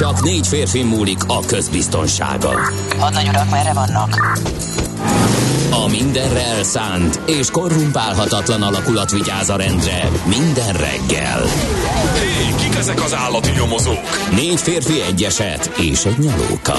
Csak négy férfi múlik a közbiztonsága. Hadnagy urak, merre vannak? A mindenre elszánt és korrumpálhatatlan alakulat vigyáz a rendre minden reggel. Hé, kik ezek az állati nyomozók? Négy férfi egyeset és egy nyalóka.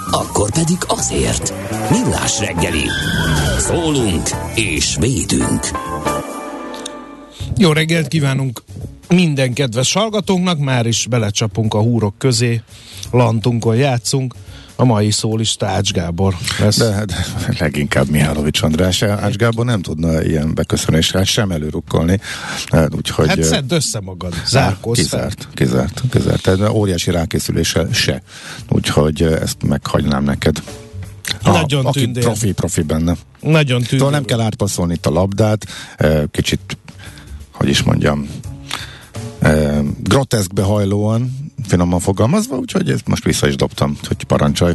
akkor pedig azért. Millás reggeli. Szólunk és védünk. Jó reggelt kívánunk minden kedves hallgatónknak, már is belecsapunk a húrok közé, lantunkon játszunk. A mai szólista Ács Gábor lesz. De hát leginkább Mihálovics András. Ács Gábor nem tudna ilyen beköszönésre sem előrukkolni. Hát, úgyhogy, Hát szedd össze magad, zárkózz. Kizárt, kizárt, kizárt. Tehát óriási rákészülése se. Úgyhogy ezt meghagynám neked. Nagyon aki tündér. profi, profi benne. Nagyon. Szóval nem kell átpasszolni itt a labdát, kicsit, hogy is mondjam, eh, groteszkbe hajlóan, finoman fogalmazva, úgyhogy ezt most vissza is dobtam, hogy parancsolj.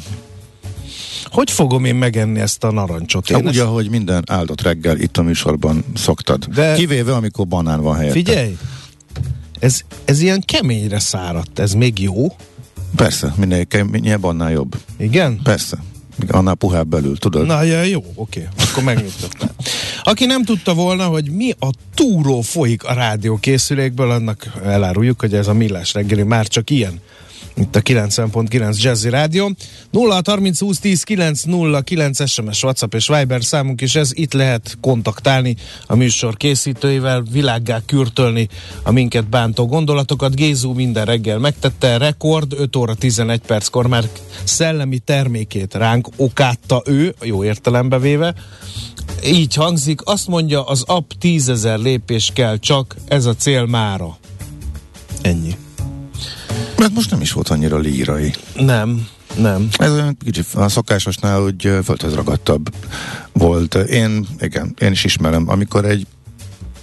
Hogy fogom én megenni ezt a narancsot? Ja, Én úgy, ezt... ahogy minden áldott reggel itt a műsorban szoktad. De... Kivéve, amikor banán van helyette. Figyelj! Ez, ez ilyen keményre száradt, ez még jó? Persze, minél keményebb, annál jobb. Igen? Persze. Annál puhább belül, tudod? Na, ja, jó, oké, akkor megnyugtatnál. Aki nem tudta volna, hogy mi a túró folyik a rádiókészülékből, annak eláruljuk, hogy ez a Millás reggeli már csak ilyen. Itt a 90.9 Jazzy Rádió. 0 30 20 10 9 0 9 SMS, WhatsApp és Viber számunk is ez. Itt lehet kontaktálni a műsor készítőivel, világgá kürtölni a minket bántó gondolatokat. Gézú minden reggel megtette, rekord 5 óra 11 perckor már szellemi termékét ránk okátta ő, jó értelembe véve. Így hangzik, azt mondja, az app 10 lépés kell csak, ez a cél mára. Ennyi. Mert most nem is volt annyira lírai. Nem, nem. Ez olyan kicsit a szokásosnál, hogy földhöz ragadtabb volt. Én, igen, én is ismerem, amikor egy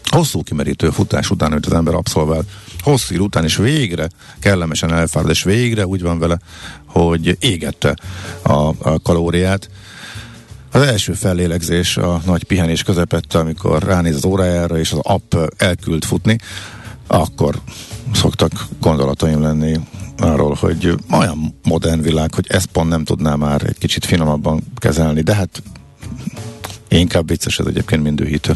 hosszú kimerítő futás után, hogy az ember abszolvál, hosszú után, és végre kellemesen elfárad, és végre úgy van vele, hogy égette a, a kalóriát. Az első fellélegzés a nagy pihenés közepette, amikor ránéz az órájára, és az app elküld futni, akkor szoktak gondolataim lenni arról, hogy olyan modern világ, hogy ezt pont nem tudná már egy kicsit finomabban kezelni, de hát inkább vicces ez egyébként, mint dühítő.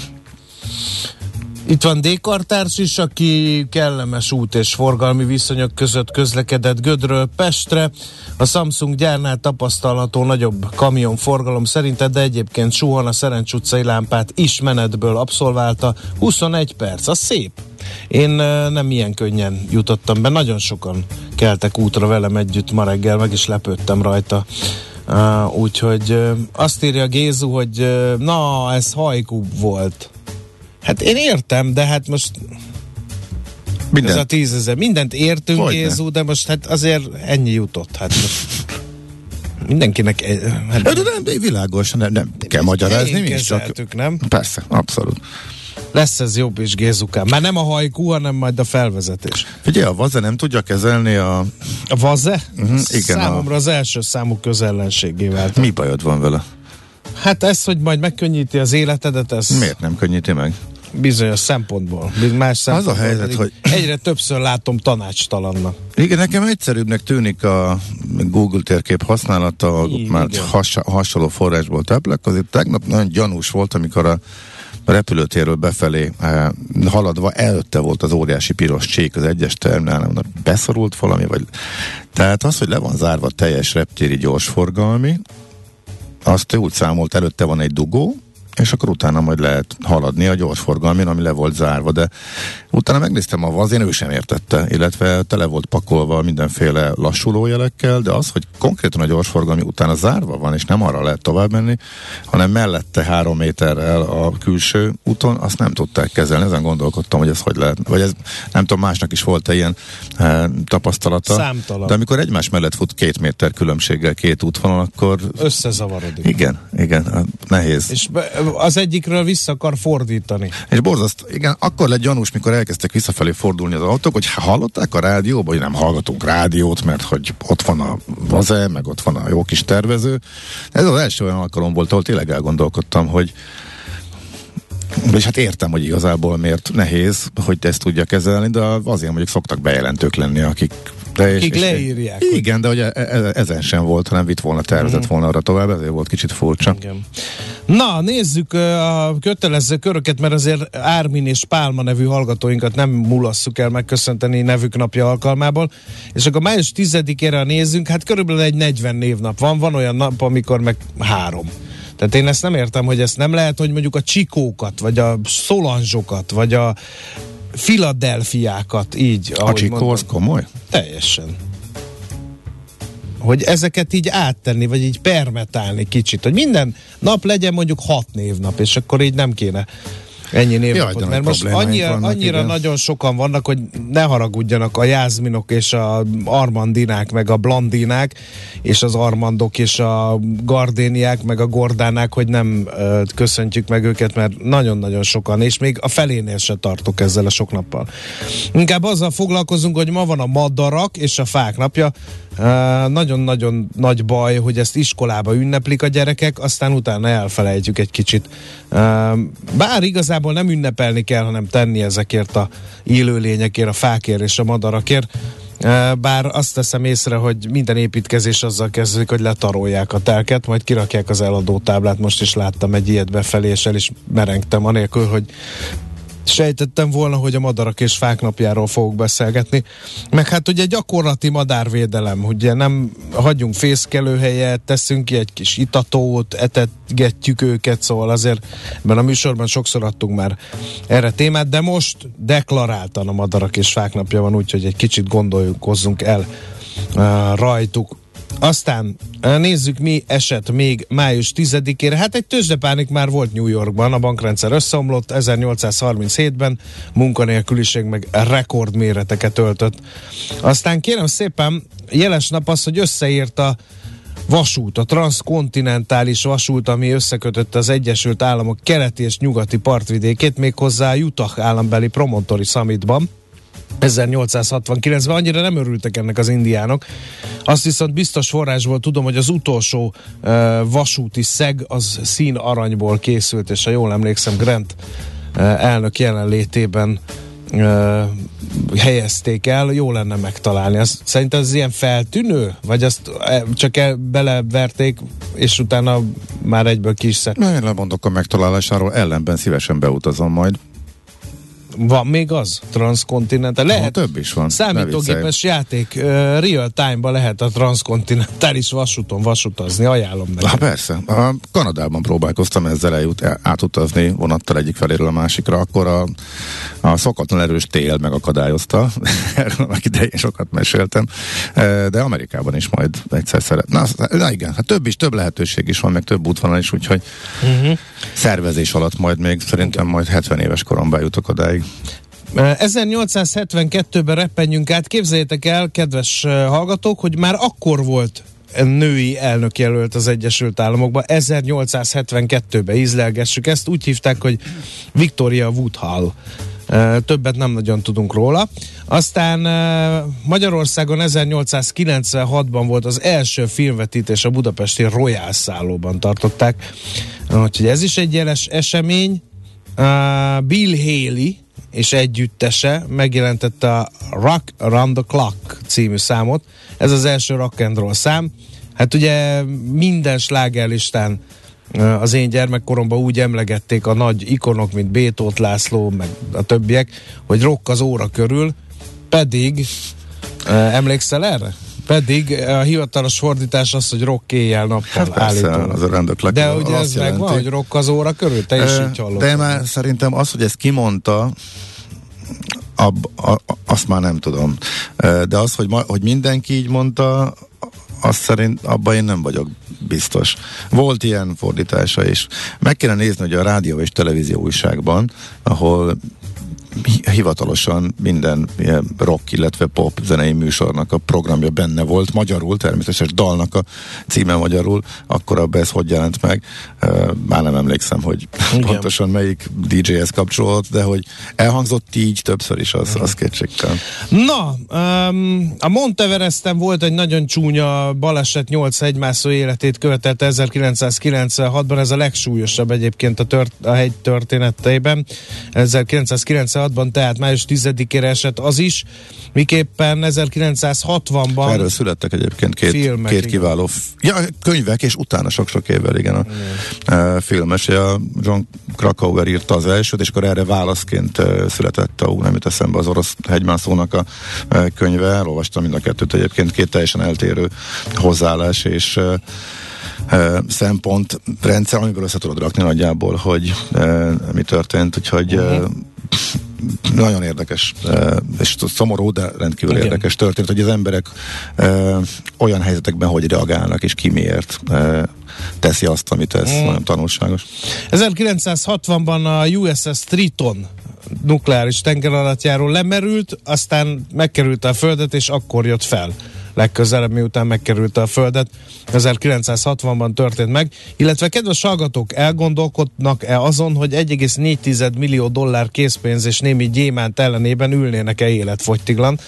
Itt van Dékartárs is, aki kellemes út és forgalmi viszonyok között közlekedett Gödről Pestre. A Samsung gyárnál tapasztalható nagyobb kamionforgalom szerint, de egyébként suhan a Szerencs utcai lámpát is menetből abszolválta. 21 perc, az szép. Én nem ilyen könnyen jutottam be, nagyon sokan keltek útra velem együtt ma reggel, meg is lepődtem rajta. Uh, úgyhogy uh, azt írja Gézu, hogy uh, na, ez hajkú volt. Hát én értem, de hát most Minden. ez a tízezer. Mindent értünk, Hogyne. Gézu, de most hát azért ennyi jutott. Hát most mindenkinek... eh, Hát, De nem, világos, nem, nem kell magyarázni, mi is csak... nem? Persze, abszolút. Lesz ez jobb is, Gézukám. Már nem a hajkú, hanem majd a felvezetés. Figyelj, a Vaze nem tudja kezelni a... A vaze? Mhm, igen, Számomra az első számú közellenségé vált. Mi bajod van vele? Hát ez, hogy majd megkönnyíti az életedet, ez Miért nem könnyíti meg? bizonyos szempontból. Más szempontból helyzet, pedig hogy- Egyre többször látom tanácstalannak. Igen, nekem egyszerűbbnek tűnik a Google térkép használata, Igen, már has, hasonló forrásból táplálkozik. Tegnap nagyon gyanús volt, amikor a repülőtérről befelé eh, haladva előtte volt az óriási piros csík az egyes terminál, nem beszorult valami, vagy... Tehát az, hogy le van zárva teljes reptéri gyorsforgalmi, azt ő úgy számolt, előtte van egy dugó, és akkor utána majd lehet haladni a gyorsforgalmin, ami le volt zárva, de utána megnéztem a vazén, ő sem értette, illetve tele volt pakolva mindenféle lassulójelekkel, de az, hogy konkrétan a gyorsforgalmi utána zárva van, és nem arra lehet tovább menni, hanem mellette három méterrel a külső úton, azt nem tudták kezelni, ezen gondolkodtam, hogy ez hogy lehet, vagy ez nem tudom, másnak is volt-e ilyen e, tapasztalata. Számtalan. De amikor egymás mellett fut két méter különbséggel két útvonal, akkor Összezavarodik. igen, igen, nehéz. És be- az egyikről vissza akar fordítani. És borzaszt, igen, akkor lett gyanús, mikor elkezdtek visszafelé fordulni az autók, hogy hallották a rádióban, hogy nem hallgatunk rádiót, mert hogy ott van a vaze, meg ott van a jó kis tervező. Ez az első olyan alkalom volt, ahol tényleg elgondolkodtam, hogy és hát értem, hogy igazából miért nehéz, hogy ezt tudja kezelni, de azért mondjuk szoktak bejelentők lenni, akik de Akik leírják, hogy- Igen, de hogy e- e- ezen sem volt, hanem vitt volna, tervezett volna arra tovább, ezért volt kicsit furcsa. Igen. Na, nézzük a kötelező köröket, mert azért Ármin és Pálma nevű hallgatóinkat nem mulasszuk el megköszönteni nevük napja alkalmából. És akkor május 10-ére nézzünk, hát körülbelül egy 40 névnap van, van olyan nap, amikor meg három. Tehát én ezt nem értem, hogy ezt nem lehet, hogy mondjuk a csikókat, vagy a szolanzsokat, vagy a filadelfiákat így, A ahogy csikó mondtam. az komoly? Teljesen. Hogy ezeket így áttenni, vagy így permetálni kicsit, hogy minden nap legyen mondjuk hat névnap, és akkor így nem kéne ennyi névnapot. Mert most annyira, vannak, annyira igen. nagyon sokan vannak, hogy ne haragudjanak a jázminok és a armandinák, meg a blondinák, és az armandok és a gardéniák, meg a gordánák, hogy nem ö, köszöntjük meg őket, mert nagyon-nagyon sokan, és még a felénél se tartok ezzel a sok nappal. Inkább azzal foglalkozunk, hogy ma van a madarak és a fák napja. Nagyon-nagyon nagy baj, hogy ezt iskolába ünneplik a gyerekek, aztán utána elfelejtjük egy kicsit. Ö, Bár igazából nem ünnepelni kell, hanem tenni ezekért a élőlényekért, a fákért és a madarakért. Ö, Bár azt teszem észre, hogy minden építkezés azzal kezdődik, hogy letarolják a telket, majd kirakják az eladó táblát. Most is láttam egy ilyet befelé, és el is merengtem, anélkül, hogy sejtettem volna, hogy a madarak és fák napjáról fogok beszélgetni. Meg hát ugye gyakorlati madárvédelem, ugye nem hagyjunk fészkelőhelyet, teszünk ki egy kis itatót, etetgetjük őket, szóval azért ebben a műsorban sokszor adtunk már erre témát, de most deklaráltan a madarak és fák napja van, úgyhogy egy kicsit gondolkozzunk el uh, rajtuk. Aztán nézzük, mi esett még május 10-ére. Hát egy tőzsdepánik már volt New Yorkban, a bankrendszer összeomlott 1837-ben, munkanélküliség meg rekordméreteket öltött. Aztán kérem szépen, jeles nap az, hogy összeírt a vasút, a transzkontinentális vasút, ami összekötötte az Egyesült Államok keleti és nyugati partvidékét, méghozzá a Utah állambeli Promontory Summitban. 1869-ben annyira nem örültek ennek az indiánok. Azt viszont biztos forrásból tudom, hogy az utolsó uh, vasúti szeg az szín aranyból készült, és ha jól emlékszem, Grant uh, elnök jelenlétében uh, helyezték el, jó lenne megtalálni. Azt, szerintem ez ilyen feltűnő? Vagy azt csak el, beleverték, és utána már egyből kis szed. Na, én lemondok a megtalálásáról, ellenben szívesen beutazom majd. Van még az? Transkontinental? Lehet. Lehet. több is van. Számítógépes játék, uh, real time-ba lehet a transzkontinentális vasúton vasutazni, ajánlom neki. Há, persze. A Kanadában próbálkoztam ezzel eljut, el- átutazni vonattal egyik feléről a másikra, akkor a, a szokatlan erős tél megakadályozta. Erről annak idején sokat meséltem. De Amerikában is majd egyszer szeret. Na, na igen, hát több is, több lehetőség is van, meg több útvonal is, úgyhogy uh-huh. szervezés alatt majd még szerintem majd 70 éves koromban jutok odáig. Uh, 1872-ben reppenjünk át. Képzeljétek el, kedves hallgatók, hogy már akkor volt női elnökjelölt az Egyesült Államokban. 1872-ben ízlelgessük ezt. Úgy hívták, hogy Victoria Woodhull. Többet nem nagyon tudunk róla. Aztán Magyarországon 1896-ban volt az első filmvetítés a budapesti Royal szállóban tartották. Úgyhogy ez is egy jeles esemény. Bill Haley és együttese megjelentette a Rock Around the Clock című számot. Ez az első rock and roll szám. Hát ugye minden slágerlistán az én gyermekkoromban úgy emlegették a nagy ikonok, mint Bétót László, meg a többiek, hogy rock az óra körül, pedig emlékszel erre? Pedig a hivatalos fordítás az, hogy rock éjjel-nappal Hát persze, állítólag. az a rendök De ugye ez jelenti. megvan, hogy rock az óra körül? Te is így hallod. De már szerintem az, hogy ezt kimondta, ab, a, azt már nem tudom. De az, hogy, ma, hogy mindenki így mondta, azt szerint abban én nem vagyok biztos. Volt ilyen fordítása is. Meg kéne nézni, hogy a rádió és televízió újságban, ahol hivatalosan minden rock, illetve pop zenei műsornak a programja benne volt, magyarul, természetesen dalnak a címe magyarul, akkor abban ez hogy jelent meg. Már nem emlékszem, hogy Igen. pontosan melyik DJ-hez kapcsolódott, de hogy elhangzott így többször is, az, az kétségtelen. Na, um, a Monteveresten volt egy nagyon csúnya baleset, 8 hegymászó életét követelte 1996-ban, ez a legsúlyosabb egyébként a, tört, a hegy történeteiben. 1996-ban, tehát május 10-ére esett az is, miképpen 1960-ban Erről születtek egyébként két, Filmek, két igen. kiváló f- ja, könyvek, és utána sok-sok évvel, igen, a uh, filmes. A John Krakauer írta az elsőt, és akkor erre válaszként uh, született a, ú, nem jut eszembe az orosz hegymászónak a uh, könyve. Elolvastam mind a kettőt egyébként, két teljesen eltérő hozzáállás, és uh, szempontrendszer, amiből össze tudod rakni nagyjából, hogy uh, mi történt, úgyhogy uh, nagyon érdekes, és szomorú, de rendkívül Igen. érdekes történet, hogy az emberek olyan helyzetekben hogy reagálnak, és ki miért teszi azt, amit tesz. Mm. Nagyon tanulságos. 1960-ban a USS Triton nukleáris tengeralattjáró lemerült, aztán megkerülte a Földet, és akkor jött fel legközelebb, miután megkerülte a Földet. 1960-ban történt meg, illetve kedves hallgatók, elgondolkodnak-e azon, hogy 1,4 millió dollár készpénz és némi gyémánt ellenében ülnének-e életfogytiglan?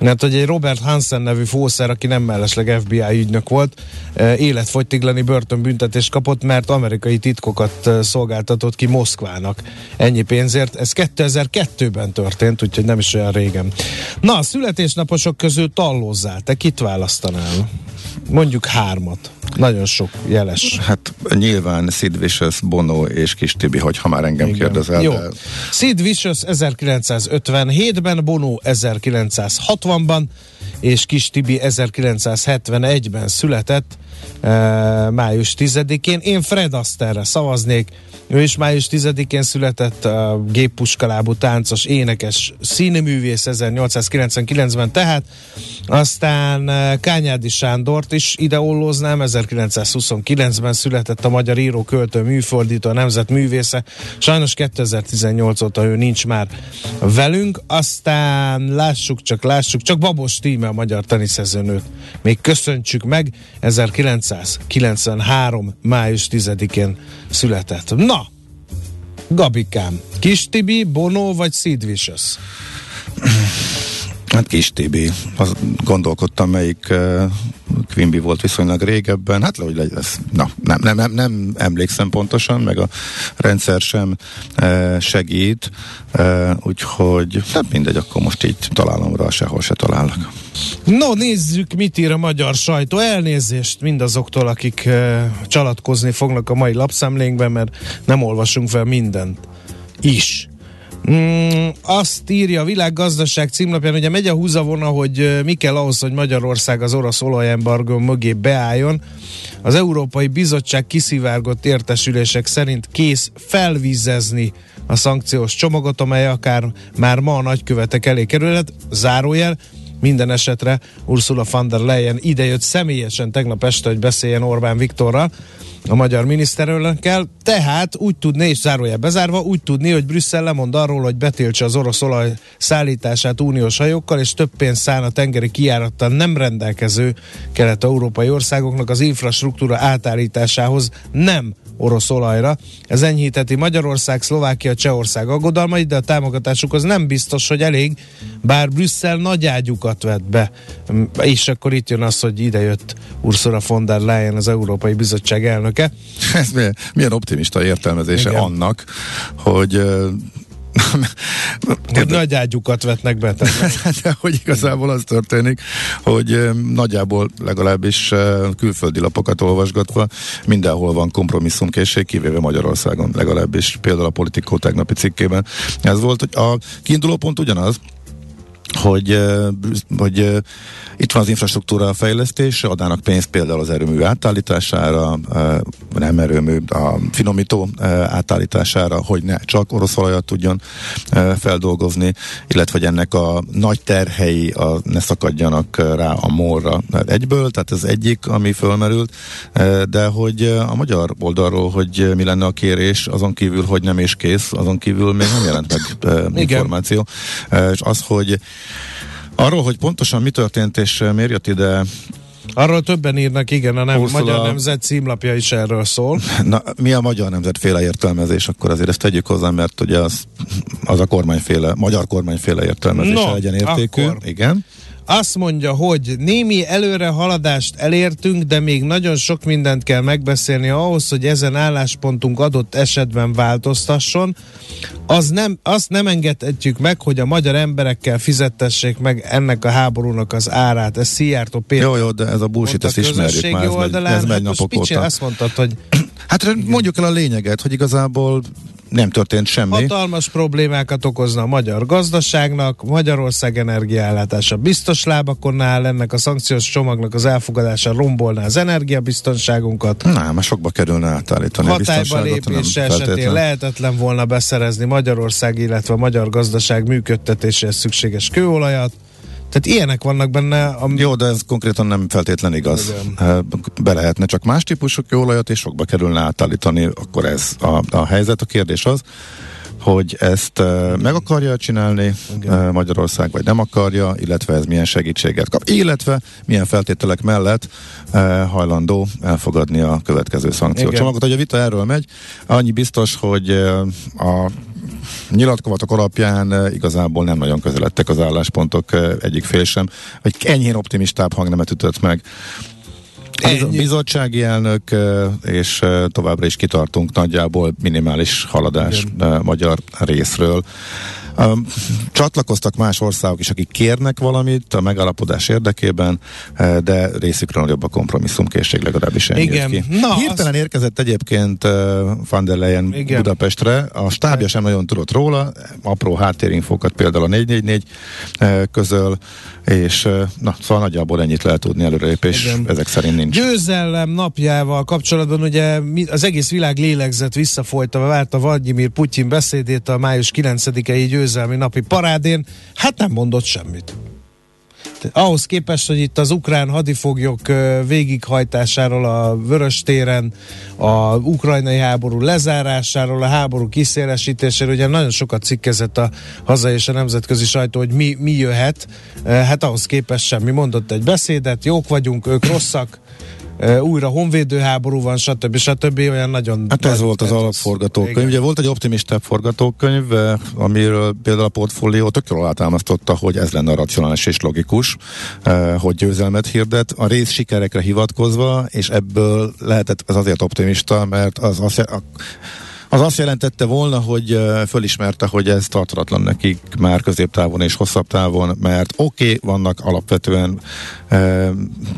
Mert hogy egy Robert Hansen nevű fószer, aki nem mellesleg FBI ügynök volt, eh, életfogytiglani börtönbüntetést kapott, mert amerikai titkokat eh, szolgáltatott ki Moszkvának ennyi pénzért. Ez 2002-ben történt, úgyhogy nem is olyan régen. Na, a születésnaposok közül tallózzál. Te kit választanál? Mondjuk hármat. Nagyon sok jeles. Hát nyilván Sid Vicious, Bono és Kis Tibi, hogy ha már engem Igen. kérdezel. Jó. De Sid Vicious 1957-ben, Bono 1960-ban, és Kis Tibi 1971-ben született, e, május 10-én. Én Fred Astairere szavaznék, ő is május 10-én született, a géppuskalábú táncos, énekes, színművész 1899-ben, tehát aztán eh, Kányádi Sándort is ide ollóznám, 1929-ben született a magyar író, költő, műfordító, nemzet művésze. Sajnos 2018 óta ő nincs már velünk, aztán lássuk csak, lássuk csak, Babos Tíme a magyar teniszezőnőt. Még köszöntsük meg, 1993. május 10-én született. Na, Gabikám, Kis Tibi, Bono vagy Sid Vicious? Hát Kis Tibi. Az, gondolkodtam, melyik uh, Quimby volt viszonylag régebben. Hát hogy lesz. Na, nem, nem, nem, nem emlékszem pontosan, meg a rendszer sem uh, segít. Uh, úgyhogy hát mindegy, akkor most így találom rá, sehol se találok. No, nézzük, mit ír a magyar sajtó. Elnézést mindazoktól, akik uh, csalatkozni fognak a mai lapszemlénkben, mert nem olvasunk fel mindent is. Mm, azt írja a világgazdaság címlapján, ugye megy a húzavona, hogy mi kell ahhoz, hogy Magyarország az orosz olajembargó mögé beálljon. Az Európai Bizottság kiszivárgott értesülések szerint kész felvízezni a szankciós csomagot, amely akár már ma a nagykövetek elé kerülhet. Zárójel, minden esetre Ursula von der Leyen idejött személyesen tegnap este, hogy beszéljen Orbán Viktorral, a magyar miniszterelnökkel, tehát úgy tudni, és zárójel bezárva, úgy tudni, hogy Brüsszel lemond arról, hogy betiltsa az orosz olaj szállítását uniós hajókkal, és több pénzt szán a tengeri kijárattal nem rendelkező kelet-európai országoknak. Az infrastruktúra átállításához nem orosz olajra. Ez enyhíteti Magyarország, Szlovákia, Csehország aggodalmait, de a támogatásukhoz nem biztos, hogy elég, bár Brüsszel nagy ágyukat vett be. És akkor itt jön az, hogy idejött Ursula von der Leyen, az Európai Bizottság elnöke. Ez milyen, milyen optimista értelmezése Igen. annak, hogy Hogy nagy ágyukat vetnek be. tehát- De hogy igazából az történik, hogy nagyjából legalábbis külföldi lapokat olvasgatva mindenhol van kompromisszumkészség, kivéve Magyarországon legalábbis. Például a politikó tegnapi cikkében ez volt, hogy a kiinduló pont ugyanaz, hogy, hogy itt van az infrastruktúra fejlesztés, adnának pénzt például az erőmű átállítására, nem erőmű, a finomító átállítására, hogy ne csak orosz olajat tudjon feldolgozni, illetve hogy ennek a nagy terhei a, ne szakadjanak rá a morra egyből, tehát ez egyik, ami fölmerült, de hogy a magyar oldalról, hogy mi lenne a kérés, azon kívül, hogy nem is kész, azon kívül még nem jelent meg információ. És az, hogy Arról, hogy pontosan mi történt és eh, miért jött ide, Arról többen írnak, igen, a nem, Ursula- Magyar Nemzet címlapja is erről szól. na, mi a magyar nemzetféle értelmezés, akkor azért ezt tegyük hozzá, mert ugye az, az a kormányféle, magyar kormányféle értelmezése No, legyen értékű. akkor. Igen. Azt mondja, hogy némi előre haladást elértünk, de még nagyon sok mindent kell megbeszélni ahhoz, hogy ezen álláspontunk adott esetben változtasson. Az nem, azt nem engedhetjük meg, hogy a magyar emberekkel fizettessék meg ennek a háborúnak az árát. Ez Szijjártó Péter. Jó, jó, de ez a bullshit, ezt ismerjük már, ez megy, ez megy hát napok óta. Azt mondtad, hogy Hát mondjuk el a lényeget, hogy igazából nem történt semmi. hatalmas problémákat okozna a magyar gazdaságnak, Magyarország energiaellátása biztos lábakon áll, ennek a szankciós csomagnak az elfogadása rombolná az energiabiztonságunkat. Nem, mert sokba kerülne átállítani Hatályba lépése esetén lehetetlen volna beszerezni Magyarország, illetve a magyar gazdaság működtetéséhez szükséges kőolajat. Tehát ilyenek vannak benne. A... Jó, de ez konkrétan nem feltétlen igaz. Igen. Be lehetne csak más típusú kőolajat, és sokba kerülne átállítani, akkor ez a, a helyzet. A kérdés az, hogy ezt uh, meg akarja csinálni uh, Magyarország, vagy nem akarja, illetve ez milyen segítséget kap, illetve milyen feltételek mellett uh, hajlandó elfogadni a következő szankciócsomagot. Hogy a vita erről megy, annyi biztos, hogy a nyilatkozatok alapján uh, igazából nem nagyon közeledtek az álláspontok uh, egyik fél sem, vagy enyhén optimistább hangnemet ütött meg. A bizottsági elnök, uh, és továbbra is kitartunk nagyjából minimális haladás uh, magyar részről. Um, csatlakoztak más országok is, akik kérnek valamit a megállapodás érdekében, uh, de részükről nagyobb a kompromisszumkészség, legalábbis ennyi Igen. ki. Na, Hirtelen érkezett egyébként uh, Van der Leyen Igen. Budapestre, a stábja sem nagyon tudott róla, apró háttérinfókat például a 444 uh, közöl, és uh, na, szóval nagyjából ennyit lehet tudni előrelépés, Igen. ezek szerint nincs. Győzelem napjával kapcsolatban ugye az egész világ lélegzett visszafolytva, várta Vladimir Putyin beszédét a május 9-i győzelmi napi parádén, hát nem mondott semmit. Ahhoz képest, hogy itt az ukrán hadifoglyok végighajtásáról a Vörös téren, a ukrajnai háború lezárásáról, a háború kiszélesítéséről, ugye nagyon sokat cikkezett a hazai és a nemzetközi sajtó, hogy mi, mi jöhet. Hát ahhoz képest semmi. Mondott egy beszédet, jók vagyunk, ők rosszak, újra honvédőháború van, stb. stb. Olyan nagyon... Hát ez volt az ez- alapforgatókönyv. igen. Ugye volt egy optimistább forgatókönyv, amiről például a portfólió tök jól átámasztotta, hogy ez lenne a racionális és logikus, hogy győzelmet hirdet, a rész sikerekre hivatkozva, és ebből lehetett ez azért optimista, mert az azt, a, az azt jelentette volna, hogy fölismerte, hogy ez tartalatlan nekik már középtávon és hosszabb távon, mert oké, okay, vannak alapvetően e,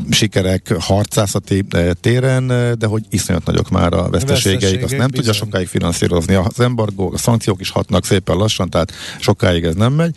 sikerek harcászati e, téren, de hogy iszonyat nagyok már a veszteségeik, azt nem tudja bizony. sokáig finanszírozni. Az embargó, a szankciók is hatnak szépen lassan, tehát sokáig ez nem megy.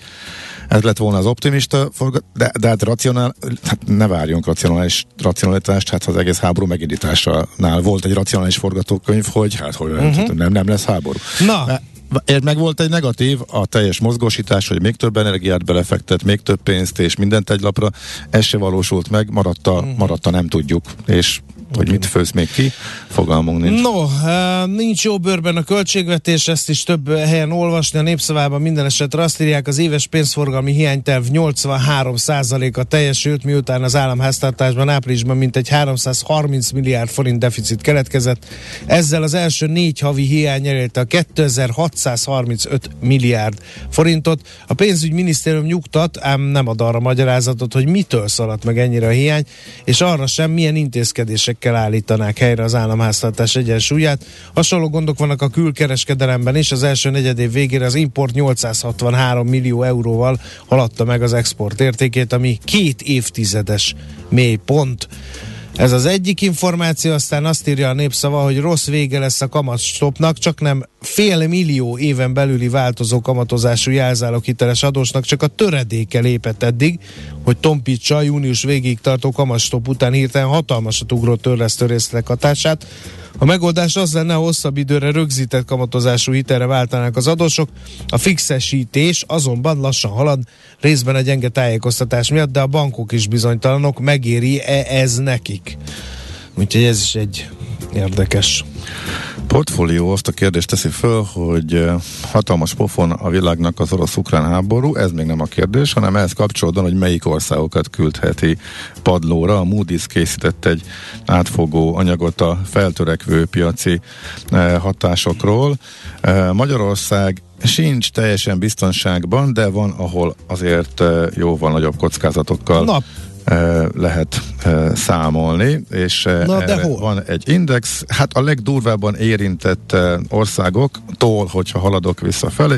Ez lett volna az optimista, forgat- de, de hát racionál, hát ne várjunk racionális racionalitást, hát az egész háború megindításánál volt egy racionális forgatókönyv, hogy hát hogy uh-huh. nem, nem lesz háború. Na. E- és meg volt egy negatív, a teljes mozgósítás, hogy még több energiát belefektet, még több pénzt, és mindent egy lapra, ez se valósult meg, maradt a, maradt a nem tudjuk, és hogy mit főz még ki, fogalmunk nincs. No, eh, nincs jó bőrben a költségvetés, ezt is több helyen olvasni. A népszavában minden esetre azt írják, az éves pénzforgalmi hiányterv 83%-a teljesült, miután az államháztartásban áprilisban mintegy 330 milliárd forint deficit keletkezett. Ezzel az első négy havi hiány elérte a 2635 milliárd forintot. A pénzügyminisztérium nyugtat, ám nem ad arra magyarázatot, hogy mitől szaladt meg ennyire a hiány, és arra sem milyen intézkedésekkel állítanák helyre az államháztartás egyensúlyát. Hasonló gondok vannak a külkereskedelemben is. Az első negyedév végére az import 863 millió euróval haladta meg az export értékét, ami két évtizedes mély pont. Ez az egyik információ, aztán azt írja a népszava, hogy rossz vége lesz a kamatstopnak, csak nem fél millió éven belüli változó kamatozású jelzálog hiteles adósnak csak a töredéke lépett eddig, hogy tompítsa a június végig tartó kamatstop után hirtelen hatalmasat ugró törlesztő részletek hatását. A megoldás az lenne, ha hosszabb időre rögzített kamatozású hitelre váltanák az adósok. A fixesítés azonban lassan halad, részben a gyenge tájékoztatás miatt, de a bankok is bizonytalanok, megéri-e ez nekik? Úgyhogy ez is egy érdekes portfólió azt a kérdést teszi föl, hogy hatalmas pofon a világnak az orosz-ukrán háború, ez még nem a kérdés, hanem ehhez kapcsolódóan, hogy melyik országokat küldheti padlóra. A Moody's készített egy átfogó anyagot a feltörekvő piaci hatásokról. Magyarország sincs teljesen biztonságban, de van, ahol azért jóval nagyobb kockázatokkal Nap lehet számolni, és Na, de hol? van egy index, hát a legdurvábban érintett országoktól, hogyha haladok visszafelé,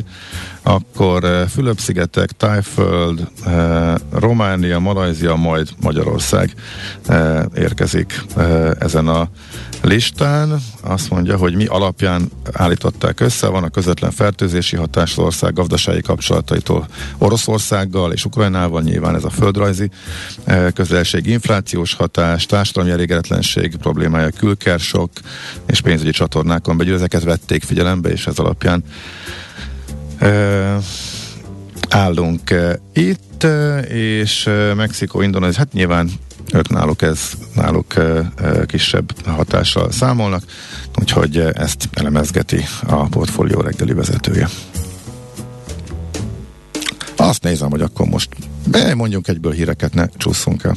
akkor Fülöp-szigetek, Tájföld, Románia, Malajzia, majd Magyarország érkezik ezen a listán. Azt mondja, hogy mi alapján állították össze, van a közvetlen fertőzési hatás az ország gazdasági kapcsolataitól Oroszországgal és Ukrajnával, nyilván ez a földrajzi közelség, inflációs hatás, társadalmi elégedetlenség problémája, külkersok és pénzügyi csatornákon belül ezeket vették figyelembe, és ez alapján állunk itt, és Mexikó, Indonézia, hát nyilván ők náluk ez, náluk kisebb hatással számolnak, úgyhogy ezt elemezgeti a portfólió reggeli vezetője. Azt nézem, hogy akkor most mondjunk egyből híreket, ne csúszunk el.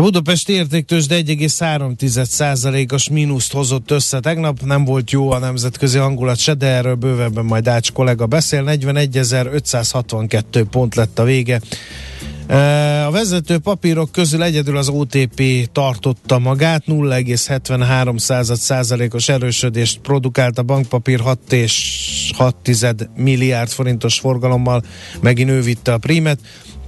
A Budapesti értéktős 1,3%-os mínuszt hozott össze tegnap, nem volt jó a nemzetközi hangulat se, de erről bővebben majd Ács kollega beszél. 41.562 pont lett a vége. A vezető papírok közül egyedül az OTP tartotta magát, 0,73%-os erősödést produkált a bankpapír 6 és 6 milliárd forintos forgalommal, megint ő vitte a prímet.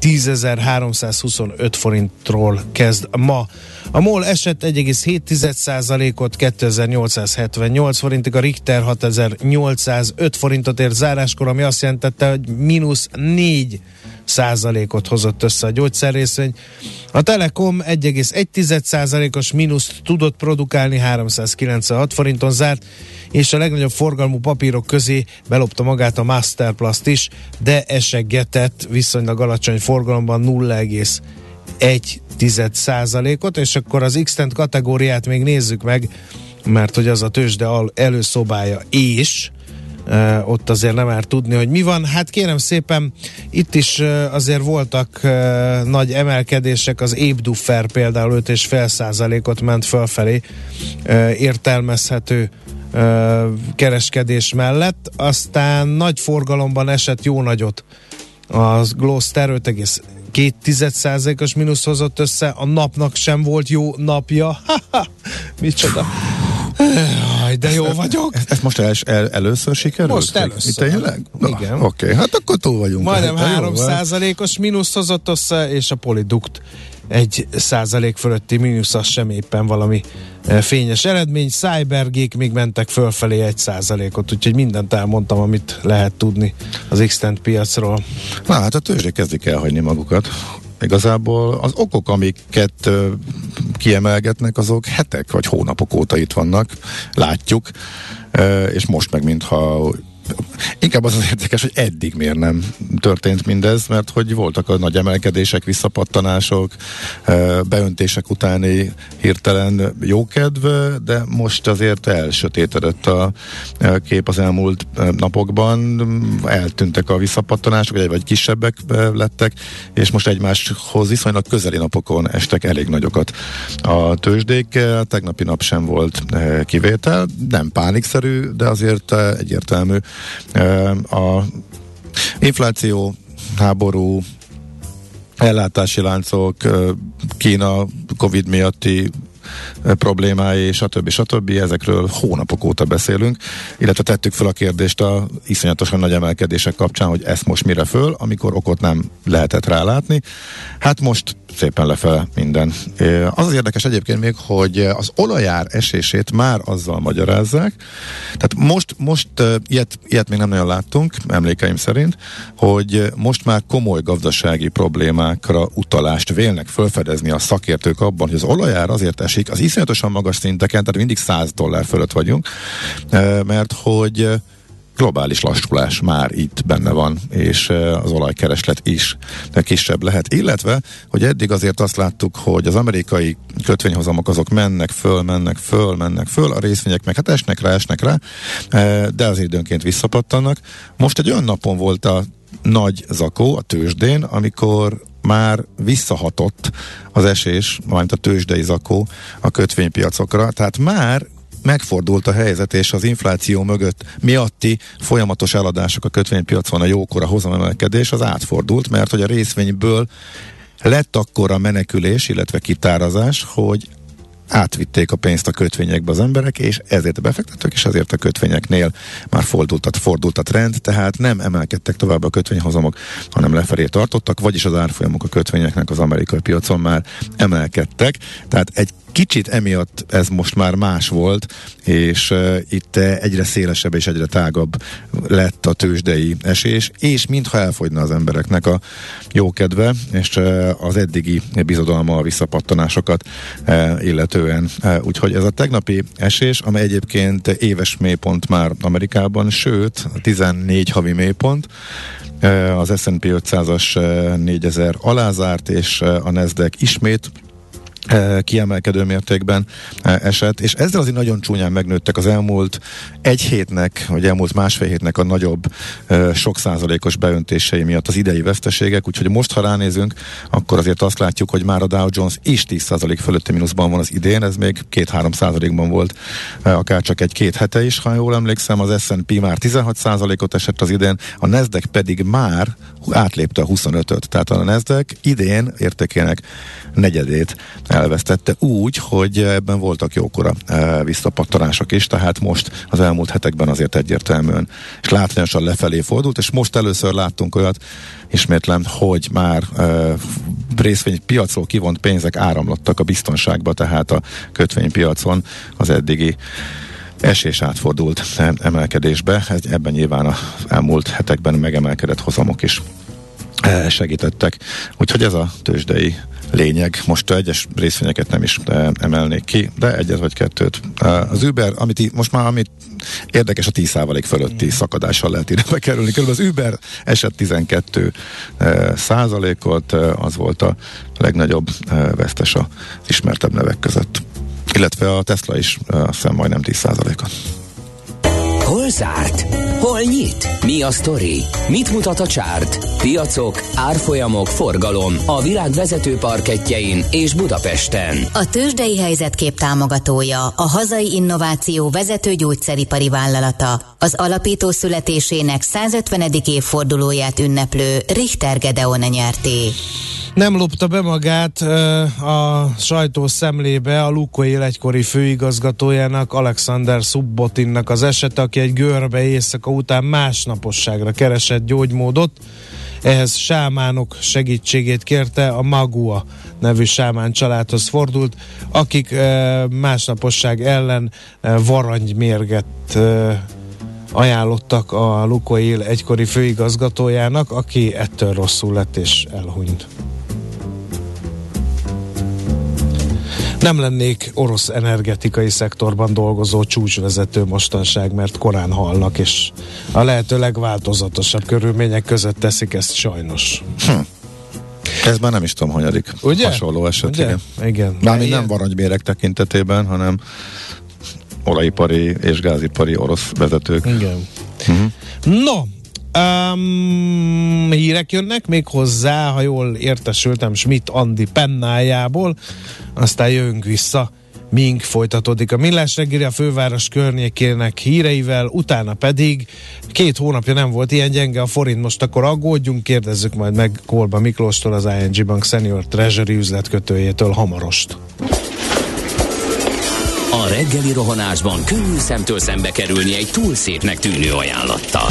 10.325 forintról kezd ma. A MOL esett 1,7%-ot 2878 forintig, a Richter 6805 forintot ért záráskor, ami azt jelentette, hogy mínusz 4 százalékot hozott össze a gyógyszerrészvény. A Telekom 1,1% os mínuszt tudott produkálni, 396 forinton zárt, és a legnagyobb forgalmú papírok közé belopta magát a Masterplast is, de esegetett viszonylag alacsony forgalomban 0,1 százalékot, és akkor az x kategóriát még nézzük meg, mert hogy az a tőzsde előszobája és Uh, ott azért nem már tudni, hogy mi van. Hát kérem szépen, itt is azért voltak nagy emelkedések, az Ébduffer például 5,5 százalékot ment fölfelé értelmezhető kereskedés mellett, aztán nagy forgalomban esett jó nagyot az Gloster 5,2 os mínusz hozott össze, a napnak sem volt jó napja. Micsoda Jaj, de jó vagyok. Ezt, ezt most el, el, először sikerült? Most először. Tényleg? Igen. Oké, okay, hát akkor túl vagyunk. Majdnem 3 százalékos mínusz hozott össze, és a polidukt egy százalék fölötti mínusz az sem éppen valami e, fényes eredmény. Cybergeek még mentek fölfelé egy százalékot, úgyhogy mindent elmondtam, amit lehet tudni az x piacról. Na hát a tőzsdék kezdik elhagyni magukat. Igazából az okok, amiket kiemelgetnek, azok hetek vagy hónapok óta itt vannak, látjuk, és most meg mintha inkább az az érdekes, hogy eddig miért nem történt mindez, mert hogy voltak a nagy emelkedések, visszapattanások, beöntések utáni hirtelen jókedv, de most azért elsötétedett a kép az elmúlt napokban, eltűntek a visszapattanások, vagy kisebbek lettek, és most egymáshoz viszonylag közeli napokon estek elég nagyokat a tőzsdék. Tegnapi nap sem volt kivétel, nem pánikszerű, de azért egyértelmű a infláció, háború, ellátási láncok, Kína Covid miatti problémái, stb. stb. Ezekről hónapok óta beszélünk, illetve tettük fel a kérdést a iszonyatosan nagy emelkedések kapcsán, hogy ezt most mire föl, amikor okot nem lehetett rálátni. Hát most szépen lefele minden. Az az érdekes egyébként még, hogy az olajár esését már azzal magyarázzák. Tehát most, most ilyet, ilyet még nem nagyon láttunk, emlékeim szerint, hogy most már komoly gazdasági problémákra utalást vélnek felfedezni a szakértők abban, hogy az olajár azért esik, az iszonyatosan magas szinteken, tehát mindig 100 dollár fölött vagyunk, mert hogy globális lassulás már itt benne van, és az olajkereslet is kisebb lehet. Illetve, hogy eddig azért azt láttuk, hogy az amerikai kötvényhozamok azok mennek föl, mennek föl, mennek föl, a részvények meg hát esnek rá, esnek rá, de az időnként visszapattannak. Most egy olyan napon volt a nagy zakó a tőzsdén, amikor már visszahatott az esés, majd a tőzsdei zakó a kötvénypiacokra, tehát már megfordult a helyzet, és az infláció mögött. Miatti folyamatos eladások a kötvénypiacon a jókora hozamemelkedés az átfordult, mert hogy a részvényből lett akkor a menekülés, illetve kitárazás, hogy átvitték a pénzt a kötvényekbe az emberek, és ezért a befektetők, és ezért a kötvényeknél már fordult, a, fordult a trend, tehát nem emelkedtek tovább a kötvényhozamok, hanem lefelé tartottak, vagyis az árfolyamok a kötvényeknek az amerikai piacon már emelkedtek, tehát egy Kicsit emiatt ez most már más volt, és uh, itt egyre szélesebb és egyre tágabb lett a tőzsdei esés, és mintha elfogyna az embereknek a jókedve, és uh, az eddigi bizodalma a visszapattanásokat uh, illetően. Uh, úgyhogy ez a tegnapi esés, amely egyébként éves mélypont már Amerikában, sőt, 14 havi mélypont, az S&P 500-as 4000 alázárt, és a Nasdaq ismét kiemelkedő mértékben esett, és ezzel azért nagyon csúnyán megnőttek az elmúlt egy hétnek, vagy elmúlt másfél hétnek a nagyobb sok százalékos beöntései miatt az idei veszteségek, úgyhogy most, ha ránézünk, akkor azért azt látjuk, hogy már a Dow Jones is 10 százalék fölötti mínuszban van az idén, ez még 2-3 százalékban volt akár csak egy-két hete is, ha jól emlékszem, az S&P már 16 százalékot esett az idén, a Nasdaq pedig már átlépte a 25-öt, tehát a Nasdaq idén értékének negyedét elvesztette úgy, hogy ebben voltak jókora e, visszapattanások is, tehát most az elmúlt hetekben azért egyértelműen és látványosan lefelé fordult, és most először láttunk olyat, ismétlem, hogy már e, részvénypiacról kivont pénzek áramlottak a biztonságba, tehát a kötvénypiacon az eddigi esés átfordult emelkedésbe, ebben nyilván az elmúlt hetekben megemelkedett hozamok is segítettek. Úgyhogy ez a tőzsdei lényeg. Most egyes részvényeket nem is emelnék ki, de egyet vagy kettőt. Az Uber, amit most már amit érdekes, a 10% fölötti szakadással lehet ide bekerülni. Körülbelül az Uber esett 12 százalékot, az volt a legnagyobb vesztes az ismertebb nevek között. Illetve a Tesla is azt hiszem majdnem 10 százalékot. Hol zárt? Hol nyit? Mi a sztori? Mit mutat a csárt? Piacok, árfolyamok, forgalom a világ vezető parketjein és Budapesten. A tőzsdei helyzetkép támogatója, a hazai innováció vezető gyógyszeripari vállalata, az alapító születésének 150. évfordulóját ünneplő Richter Gedeon nyerté. Nem lopta be magát a sajtó szemlébe a Lukoil egykori főigazgatójának, Alexander Subbotinnak az esete, aki egy görbe éjszaka után másnaposságra keresett gyógymódot. Ehhez sámánok segítségét kérte, a Magua nevű sámán családhoz fordult, akik másnaposság ellen varanygymérget ajánlottak a Lukoil egykori főigazgatójának, aki ettől rosszul lett és elhunyt. Nem lennék orosz energetikai szektorban dolgozó csúcsvezető mostanság, mert korán halnak, és a lehető legváltozatosabb körülmények között teszik ezt sajnos. Hm. Ez már nem is tudom, hanyadik Ugye? hasonló eset. Ugye? Igen. Igen. Mármint nem varanybérek tekintetében, hanem olajipari és gázipari orosz vezetők. Igen. Mhm. No, um, hírek jönnek még hozzá, ha jól értesültem, Schmidt Andi pennájából, aztán jövünk vissza. Mink folytatódik a millás reggeli a főváros környékének híreivel, utána pedig két hónapja nem volt ilyen gyenge a forint, most akkor aggódjunk, kérdezzük majd meg Kolba Miklóstól, az ING Bank Senior Treasury üzletkötőjétől hamarost. A reggeli rohanásban könnyű szemtől szembe kerülni egy túl szépnek tűnő ajánlattal.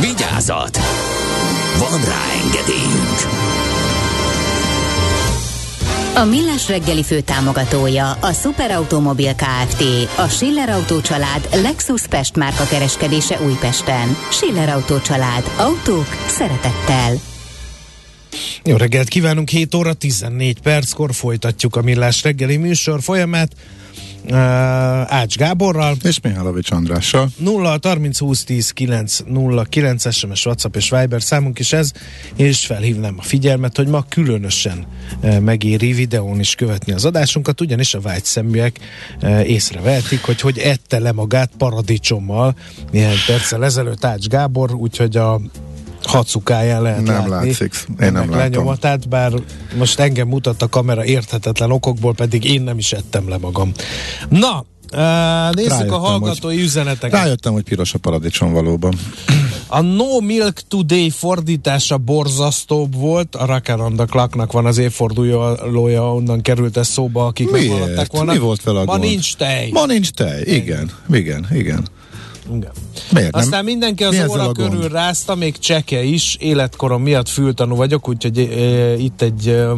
Vigyázat! Van rá engedélyünk! A Millás reggeli fő támogatója a Superautomobil KFT, a Schiller Autó család Lexus Pest márka kereskedése Újpesten. Schiller Autó család. Autók szeretettel. Jó reggelt kívánunk, 7 óra 14 perckor folytatjuk a Millás reggeli műsor folyamát. Uh, Ács Gáborral És Mihálovics Andrással. 0 30 20 10 9 0 9 SMS, WhatsApp és Viber számunk is ez, és felhívnám a figyelmet, hogy ma különösen uh, megéri videón is követni az adásunkat, ugyanis a vágyszeműek uh, észrevehetik, hogy hogy ette le magát paradicsommal néhány perccel ezelőtt Ács Gábor, úgyhogy a hacukáján lehet Nem látni. látszik. Én nem látom. lenyomatát, bár most engem mutat a kamera érthetetlen okokból, pedig én nem is ettem le magam. Na, uh, nézzük Rájöttem, a hallgatói üzeneteket. Rájöttem, hogy piros a paradicsom valóban. A No Milk Today fordítása borzasztóbb volt. A Rakananda Clarknak van az évfordulója, onnan került ez szóba, akik Miért? volna. Mi volt vele a Ma gond? nincs tej. Ma nincs tej. Igen, igen, igen. Igen. Miért nem? Aztán mindenki az Mi óra körül rázta, még cseke is, életkorom miatt fültanú vagyok, úgyhogy e, itt egy e,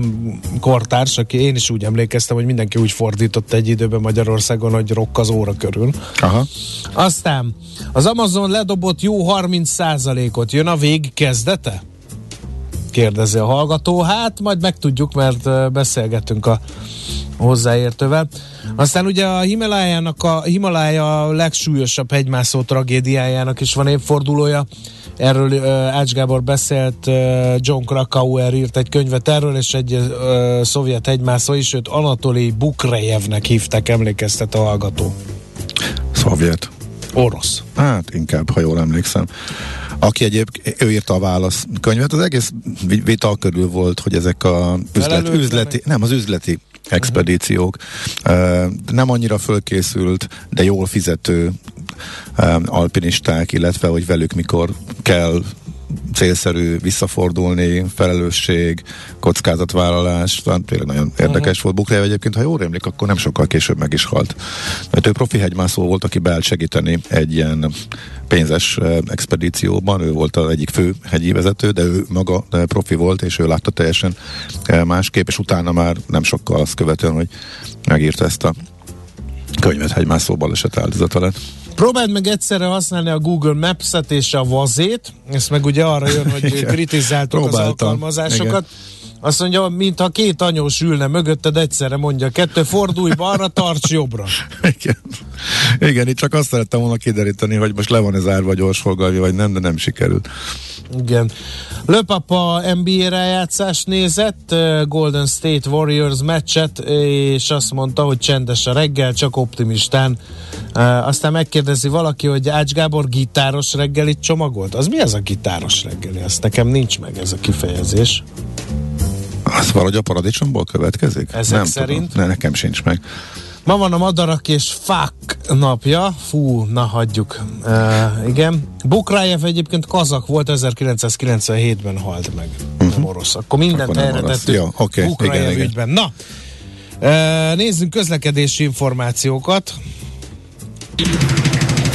kortárs, aki én is úgy emlékeztem, hogy mindenki úgy fordított egy időben Magyarországon, hogy rokk az óra körül. Aha. Aztán az Amazon ledobott jó 30%-ot. Jön a vég kezdete? Kérdezi a hallgató. Hát majd megtudjuk, mert beszélgetünk a hozzáértővel. Aztán ugye a Himalájának a Himalája a legsúlyosabb hegymászó tragédiájának is van évfordulója. Erről uh, Ács Gábor beszélt, uh, John Krakauer írt egy könyvet erről, és egy uh, szovjet hegymászó is, őt Anatoli Bukrejevnek hívták, emlékeztet a hallgató. Szovjet. Orosz. Hát inkább, ha jól emlékszem. Aki egyébként, ő írta a válasz könyvet, az egész vi- vita körül volt, hogy ezek a üzlet, üzleti, nem, az üzleti expedíciók. Nem annyira fölkészült, de jól fizető alpinisták, illetve hogy velük mikor kell célszerű visszafordulni, felelősség, kockázatvállalás, talán tényleg nagyon érdekes volt. Bukrejev egyébként, ha jól rémlik, akkor nem sokkal később meg is halt. Mert ő profi hegymászó volt, aki beállt segíteni egy ilyen pénzes expedícióban, ő volt az egyik fő hegyi vezető, de ő maga profi volt, és ő látta teljesen másképp, és utána már nem sokkal azt követően, hogy megírta ezt a könyvet hegymászó baleset áldozata lett. Próbáld meg egyszerre használni a Google Maps-et és a vazét, ezt meg ugye arra jön, hogy Igen. kritizáltuk az Próbáltam. alkalmazásokat. Azt mondja, mintha két anyós ülne mögötted, egyszerre mondja, kettő fordulj balra, tarts jobbra. Igen. Igen, itt csak azt szerettem volna kideríteni, hogy most le van ez árva gyorsfogalmi, vagy nem, de nem sikerült. Igen. Löpapa NBA rájátszást nézett, eh, Golden State Warriors meccset, és azt mondta, hogy csendes a reggel, csak optimistán. Eh, Aztán megkérdezi valaki, hogy Ács Gábor gitáros reggelit csomagolt. Az mi ez a gitáros reggeli? Azt nekem nincs meg ez a kifejezés. Az valahogy a paradicsomból következik? Ezek nem szerint? Tudom. Ne, nekem sincs meg. Ma van a madarak és fák napja. Fú, na hagyjuk. Uh, igen. Bukrájev egyébként kazak volt, 1997-ben halt meg. Uh-huh. Nem orosz. Akkor mindent Akkor orosz. tettük Jó, oké, Bukrájev igen, igen. ügyben. Na, E, nézzünk közlekedési információkat.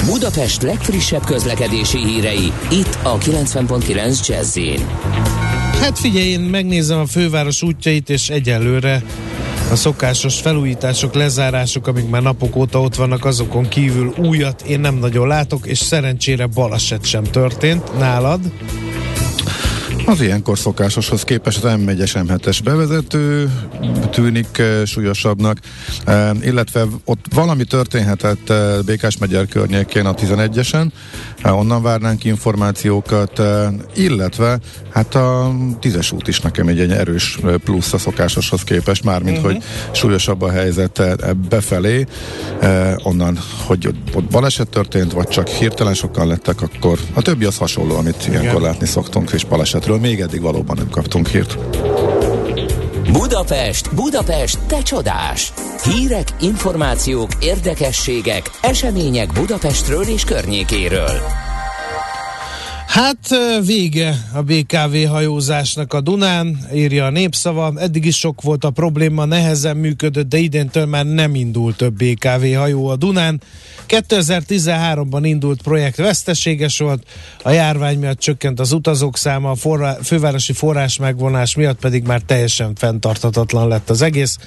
Budapest legfrissebb közlekedési hírei, itt a 90.9 jazz Hát figyelj, én megnézem a főváros útjait, és egyelőre a szokásos felújítások, lezárások, amik már napok óta ott vannak, azokon kívül újat én nem nagyon látok, és szerencsére baleset sem történt nálad. Az ilyenkor szokásoshoz képest az M1-es M7-es bevezető tűnik uh, súlyosabbnak, uh, illetve ott valami történhetett uh, Békás megyer környékén a 11-esen, uh, onnan várnánk információkat, illetve hát a 10-es út is nekem egy, egy erős plusz a szokásoshoz képest, mármint uh-huh. hogy súlyosabb a helyzet befelé, uh, onnan, hogy ott baleset történt, vagy csak hirtelen sokan lettek, akkor a többi az hasonló, amit ilyenkor Igen. látni szoktunk, és balesetről amiről még eddig valóban nem kaptunk hírt. Budapest, Budapest, te csodás! Hírek, információk, érdekességek, események Budapestről és környékéről. Hát vége a BKV hajózásnak a Dunán, írja a népszava. Eddig is sok volt a probléma, nehezen működött, de idéntől már nem indult több BKV hajó a Dunán. 2013-ban indult projekt veszteséges volt, a járvány miatt csökkent az utazók száma, a forrá, fővárosi forrás megvonás miatt pedig már teljesen fenntarthatatlan lett az egész.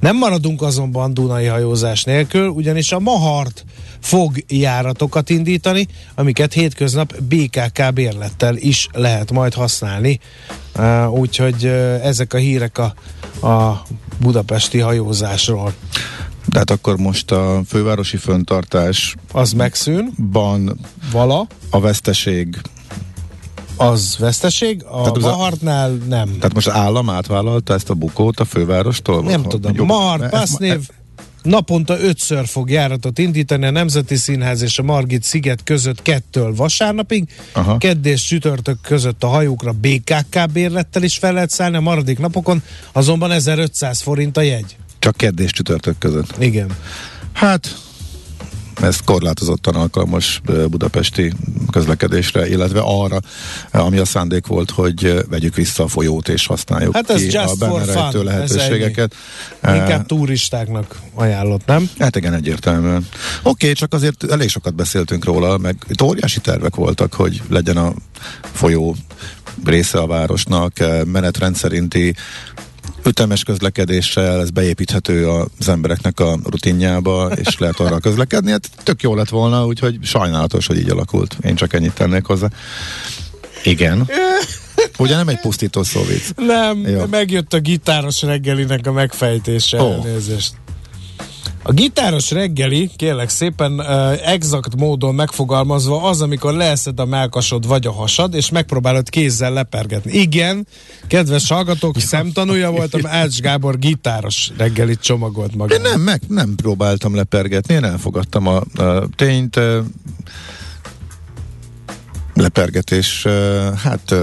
Nem maradunk azonban Dunai hajózás nélkül, ugyanis a Mahart fog járatokat indítani, amiket hétköznap BKK bérlettel is lehet majd használni. Úgyhogy ezek a hírek a, a budapesti hajózásról. Tehát akkor most a fővárosi föntartás az megszűn. Ban vala. A veszteség az veszteség, a tehát Mahartnál nem. Tehát most állam átvállalta ezt a bukót a fővárostól? Nem tudom. Mahart, Passznév, naponta ötször fog járatot indítani a Nemzeti Színház és a Margit sziget között kettől vasárnapig. Aha. Kedd és csütörtök között a hajókra BKK bérlettel is fel lehet szállni, a maradék napokon azonban 1500 forint a jegy. Csak kedd és csütörtök között. Igen. Hát ez korlátozottan alkalmas budapesti közlekedésre, illetve arra, ami a szándék volt, hogy vegyük vissza a folyót és használjuk hát ez ki a benne rejtő lehetőségeket. Inkább turistáknak ajánlott, nem? Hát igen, egyértelműen. Oké, okay, csak azért elég sokat beszéltünk róla, meg itt óriási tervek voltak, hogy legyen a folyó része a városnak, menetrend szerinti ütemes közlekedéssel, ez beépíthető az embereknek a rutinjába, és lehet arra közlekedni. Hát tök jó lett volna, úgyhogy sajnálatos, hogy így alakult. Én csak ennyit tennék hozzá. Igen. Ugye nem egy pusztító szó vicc. Nem, jó. megjött a gitáros reggelinek a megfejtése. Oh. Elnézést. A gitáros reggeli, kérlek szépen, uh, exakt módon megfogalmazva az, amikor leeszed a melkasod vagy a hasad, és megpróbálod kézzel lepergetni. Igen, kedves hallgatók, szemtanúja voltam, Ács Gábor gitáros reggelit csomagolt maga. Én nem, meg nem próbáltam lepergetni, én elfogadtam a, a tényt, lepergetés, hát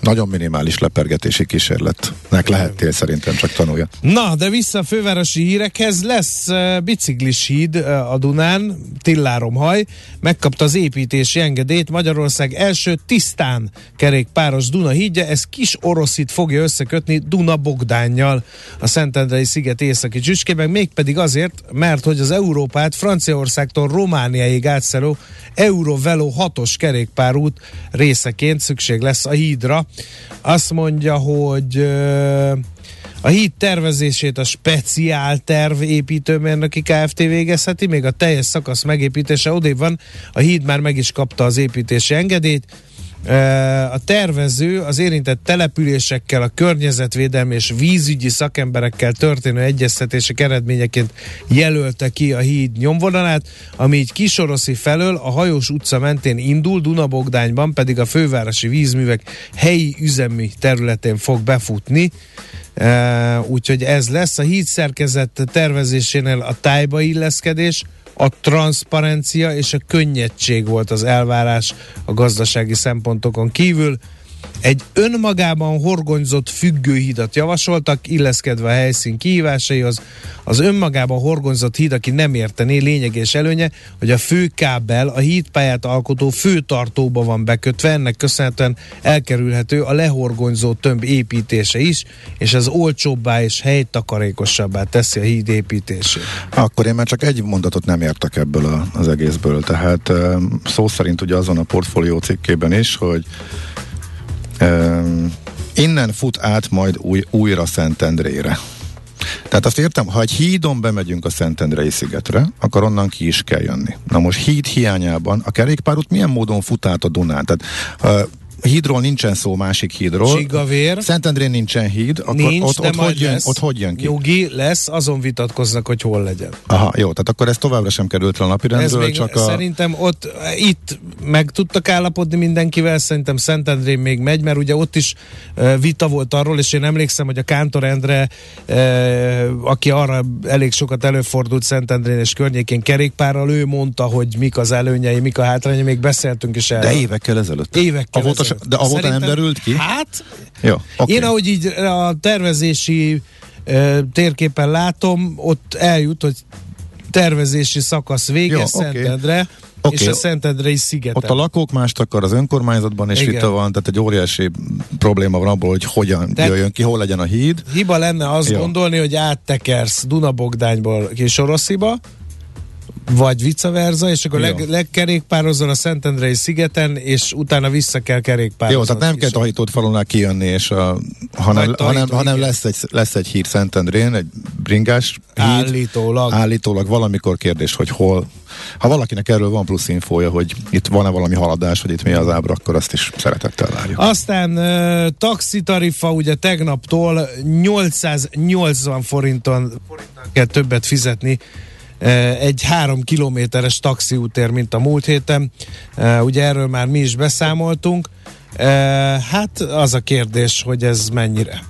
nagyon minimális lepergetési kísérletnek lehettél szerintem, csak tanulja. Na, de vissza a fővárosi hírekhez, lesz biciklis híd a Dunán, Tilláromhaj, megkapta az építési engedélyt Magyarország első tisztán kerékpáros Duna hídja, ez kis oroszit fogja összekötni Duna Bogdánnyal a Szentendrei sziget északi csücskében, mégpedig azért, mert hogy az Európát Franciaországtól Romániáig átszálló Eurovelo 6-os kerékpárút részeként szükség lesz a hídra. Azt mondja, hogy a híd tervezését a speciál terv építőmérnöki Kft. végezheti, még a teljes szakasz megépítése odébb van, a híd már meg is kapta az építési engedélyt, a tervező az érintett településekkel, a környezetvédelmi és vízügyi szakemberekkel történő egyeztetések eredményeként jelölte ki a híd nyomvonalát, ami így Kisoroszi felől a Hajós utca mentén indul, Dunabogdányban pedig a fővárosi vízművek helyi üzemi területén fog befutni. Uh, úgyhogy ez lesz a híd szerkezet tervezésénél a tájba illeszkedés, a transzparencia és a könnyedség volt az elvárás a gazdasági szempontokon kívül. Egy önmagában horgonyzott függőhidat javasoltak, illeszkedve a helyszín kihívásaihoz. Az önmagában horgonyzott híd, aki nem értené, lényeges előnye, hogy a fő kábel a hídpályát alkotó főtartóba van bekötve, ennek köszönhetően elkerülhető a lehorgonyzó tömb építése is, és ez olcsóbbá és helytakarékosabbá teszi a híd építését. Akkor én már csak egy mondatot nem értek ebből az egészből. Tehát szó szerint ugye azon a portfólió cikkében is, hogy innen fut át majd új, újra Szentendrére. Tehát azt értem, ha egy hídon bemegyünk a Szentendrei szigetre, akkor onnan ki is kell jönni. Na most híd hiányában a kerékpárút milyen módon fut át a Dunán? Tehát hídról nincsen szó másik hídról. Csigavér. Szentendrén nincsen híd, akkor Nincs, ott, ott, hogy jön, lesz. ott hogy jön ki? Nyugi lesz, azon vitatkoznak, hogy hol legyen. Aha, jó, tehát akkor ez továbbra sem került le a napirendről, csak a... szerintem ott, itt meg tudtak állapodni mindenkivel, szerintem Szentendrén még megy, mert ugye ott is vita volt arról, és én emlékszem, hogy a Kántor Endre, aki arra elég sokat előfordult Szentendrén és környékén kerékpárral, ő mondta, hogy mik az előnyei, mik a hátrányai, még beszéltünk is erről. De évekkel ezelőtt. Évekkel Avóta, ezelőtt. de avóta nem derült ki? Hát, Jó, oké. én ahogy így a tervezési ö, térképen látom, ott eljut, hogy tervezési szakasz vége Jó. Szentendre, Oké. és a Szentendrei szigeten. Ott a lakók mást akar, az önkormányzatban Igen. vita van, tehát egy óriási probléma van abból, hogy hogyan De- jöjjön ki, hol legyen a híd. Hiba lenne azt Jó. gondolni, hogy áttekersz Dunabogdányból Kisorosziba, vagy vice versa, és akkor leg, legkerékpározol a Szentendrei szigeten, és utána vissza kell kerékpározni. Jó, tehát nem kell Tahitót falunál kijönni, és a, hanem, Vagy Tahitó, hanem, hanem lesz, egy, lesz egy híd Szentendrén, egy bringás híd. Állítólag. Állítólag valamikor kérdés, hogy hol. Ha valakinek erről van plusz infója, hogy itt van-e valami haladás, hogy itt mi az ábra, akkor azt is szeretettel várjuk. Aztán uh, taxitarifa ugye tegnaptól 880 forinton, forinton kell többet fizetni egy három kilométeres taxiútér, mint a múlt héten. Ugye erről már mi is beszámoltunk. Hát az a kérdés, hogy ez mennyire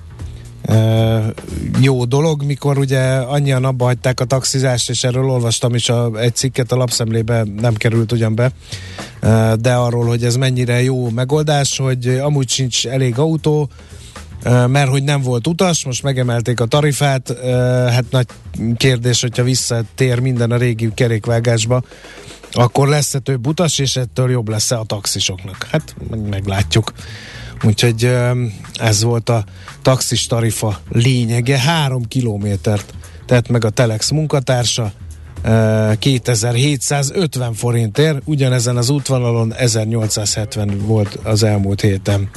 jó dolog, mikor ugye annyian abba hagyták a taxizást, és erről olvastam is a, egy cikket a lapszemlébe, nem került ugyan be, de arról, hogy ez mennyire jó megoldás, hogy amúgy sincs elég autó, mert hogy nem volt utas, most megemelték a tarifát, hát nagy kérdés, hogyha visszatér minden a régi kerékvágásba, akkor lesz-e több utas, és ettől jobb lesz-e a taxisoknak? Hát meg- meglátjuk. Úgyhogy ez volt a taxis tarifa lényege. Három kilométert tett meg a Telex munkatársa, 2750 forintért, ugyanezen az útvonalon 1870 volt az elmúlt héten.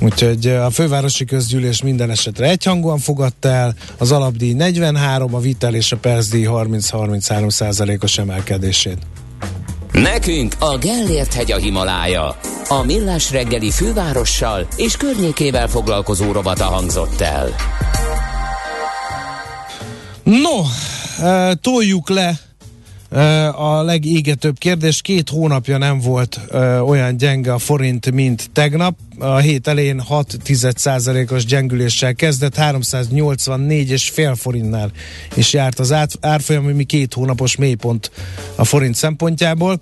Úgyhogy a fővárosi közgyűlés minden esetre egyhangúan fogadta el, az alapdíj 43, a vitel és a percdíj 30-33 százalékos emelkedését. Nekünk a Gellért hegy a Himalája. A Millás reggeli fővárossal és környékével foglalkozó robata hangzott el. No, uh, toljuk le a legégetőbb kérdés. Két hónapja nem volt olyan gyenge a forint, mint tegnap. A hét elején 6% os gyengüléssel kezdett, 384 és fél forintnál is járt az árfolyam, ami két hónapos mélypont a forint szempontjából.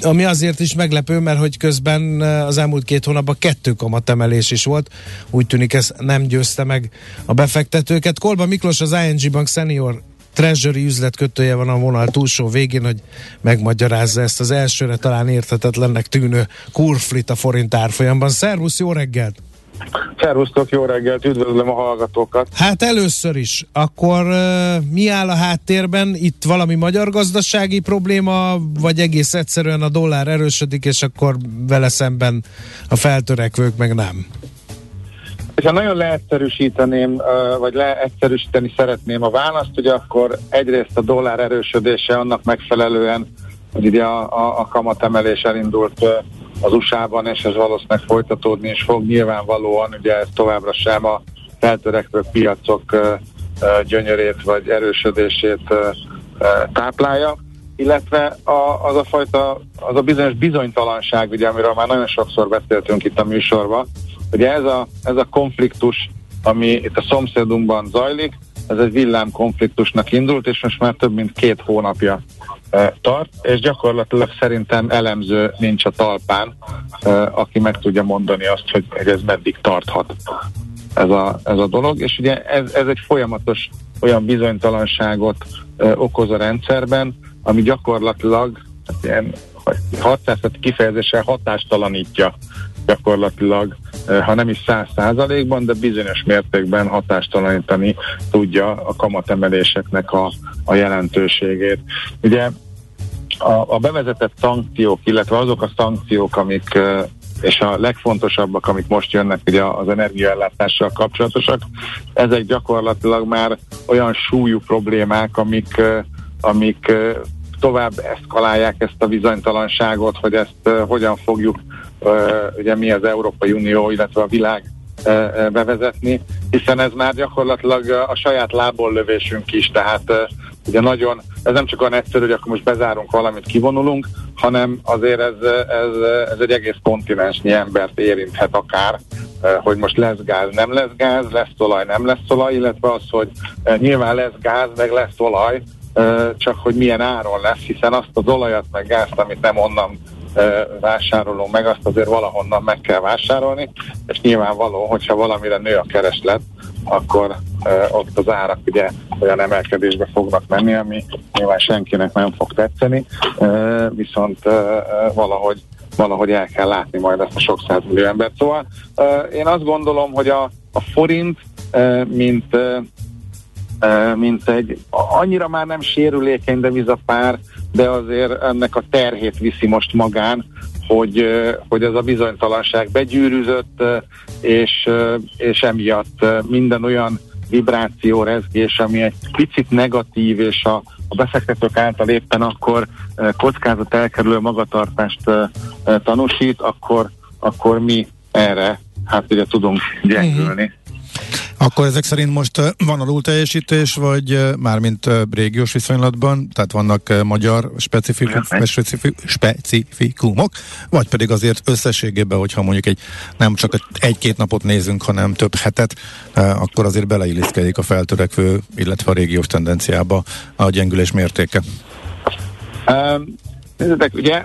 Ami azért is meglepő, mert hogy közben az elmúlt két hónapban kettő kamatemelés is volt. Úgy tűnik ez nem győzte meg a befektetőket. Kolba Miklós az ING Bank Senior Treasury üzletkötője van a vonal túlsó végén, hogy megmagyarázza ezt az elsőre talán érthetetlennek tűnő kurflit a forint árfolyamban. Szervusz, jó reggelt! Szervusztok, jó reggelt, üdvözlöm a hallgatókat. Hát először is, akkor mi áll a háttérben? Itt valami magyar gazdasági probléma, vagy egész egyszerűen a dollár erősödik, és akkor vele szemben a feltörekvők meg nem? És ha nagyon leegyszerűsíteném, vagy leegyszerűsíteni szeretném a választ, hogy akkor egyrészt a dollár erősödése annak megfelelően, hogy ugye a, a, a kamatemelés elindult az USA-ban, és ez valószínűleg folytatódni is fog. Nyilvánvalóan ugye ez továbbra sem a feltörekvő piacok gyönyörét vagy erősödését táplálja illetve a, az a fajta, az a bizonyos bizonytalanság, ugye, amiről már nagyon sokszor beszéltünk itt a műsorban, hogy ez a, ez a konfliktus, ami itt a szomszédunkban zajlik, ez egy villámkonfliktusnak indult, és most már több mint két hónapja tart, és gyakorlatilag szerintem elemző nincs a talpán, aki meg tudja mondani azt, hogy ez meddig tarthat ez a, ez a dolog, és ugye ez, ez egy folyamatos olyan bizonytalanságot okoz a rendszerben, ami gyakorlatilag hát ilyen 600 kifejezéssel hatástalanítja gyakorlatilag, ha nem is száz százalékban, de bizonyos mértékben hatástalanítani tudja a kamatemeléseknek a, a jelentőségét. Ugye a, a bevezetett szankciók, illetve azok a szankciók, amik és a legfontosabbak, amik most jönnek ugye az energiaellátással kapcsolatosak, ezek gyakorlatilag már olyan súlyú problémák, amik, amik tovább eszkalálják ezt a bizonytalanságot, hogy ezt hogyan fogjuk ugye mi az Európai Unió, illetve a világ bevezetni, hiszen ez már gyakorlatilag a saját lából lövésünk is, tehát ugye nagyon, ez nem csak olyan egyszerű, hogy akkor most bezárunk valamit, kivonulunk, hanem azért ez, ez, ez egy egész kontinensnyi embert érinthet akár, hogy most lesz gáz, nem lesz gáz, lesz olaj, nem lesz olaj, illetve az, hogy nyilván lesz gáz, meg lesz olaj, csak hogy milyen áron lesz, hiszen azt az olajat, meg gázt, amit nem onnan vásárolunk meg, azt azért valahonnan meg kell vásárolni, és nyilvánvaló, hogyha valamire nő a kereslet, akkor ott az árak ugye olyan emelkedésbe fognak menni, ami nyilván senkinek nem fog tetszeni, viszont valahogy valahogy el kell látni majd ezt a sok százmillió embert. Szóval én azt gondolom, hogy a, a forint, mint mint egy annyira már nem sérülékeny devizapár, de azért ennek a terhét viszi most magán, hogy, hogy ez a bizonytalanság begyűrűzött, és, és emiatt minden olyan vibráció, rezgés, ami egy picit negatív, és a, a befektetők által éppen akkor kockázat elkerülő magatartást tanúsít, akkor, akkor mi erre hát ugye tudunk gyengülni. Akkor ezek szerint most van alul teljesítés, vagy mármint régiós viszonylatban, tehát vannak magyar specifikum, specifikumok, vagy pedig azért összességében, hogyha mondjuk egy nem csak egy-két napot nézünk, hanem több hetet, akkor azért beleilleszkedik a feltörekvő, illetve a régiós tendenciába a gyengülés mértéke. Um, nézzétek, ugye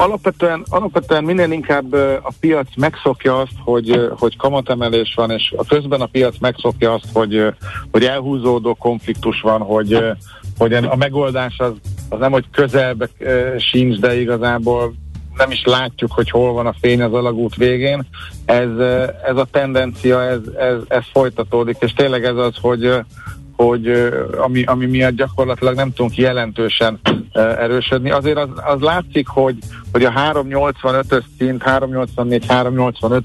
Alapvetően, alapvetően minél inkább a piac megszokja azt, hogy, hogy kamatemelés van, és a közben a piac megszokja azt, hogy, hogy elhúzódó konfliktus van, hogy, hogy a megoldás az, az nem, hogy közelbe sincs, de igazából nem is látjuk, hogy hol van a fény az alagút végén. Ez, ez a tendencia, ez, ez, ez folytatódik, és tényleg ez az, hogy, hogy ami, ami miatt gyakorlatilag nem tudunk jelentősen erősödni. Azért az, az látszik, hogy, hogy a 385-ös szint, 384, 385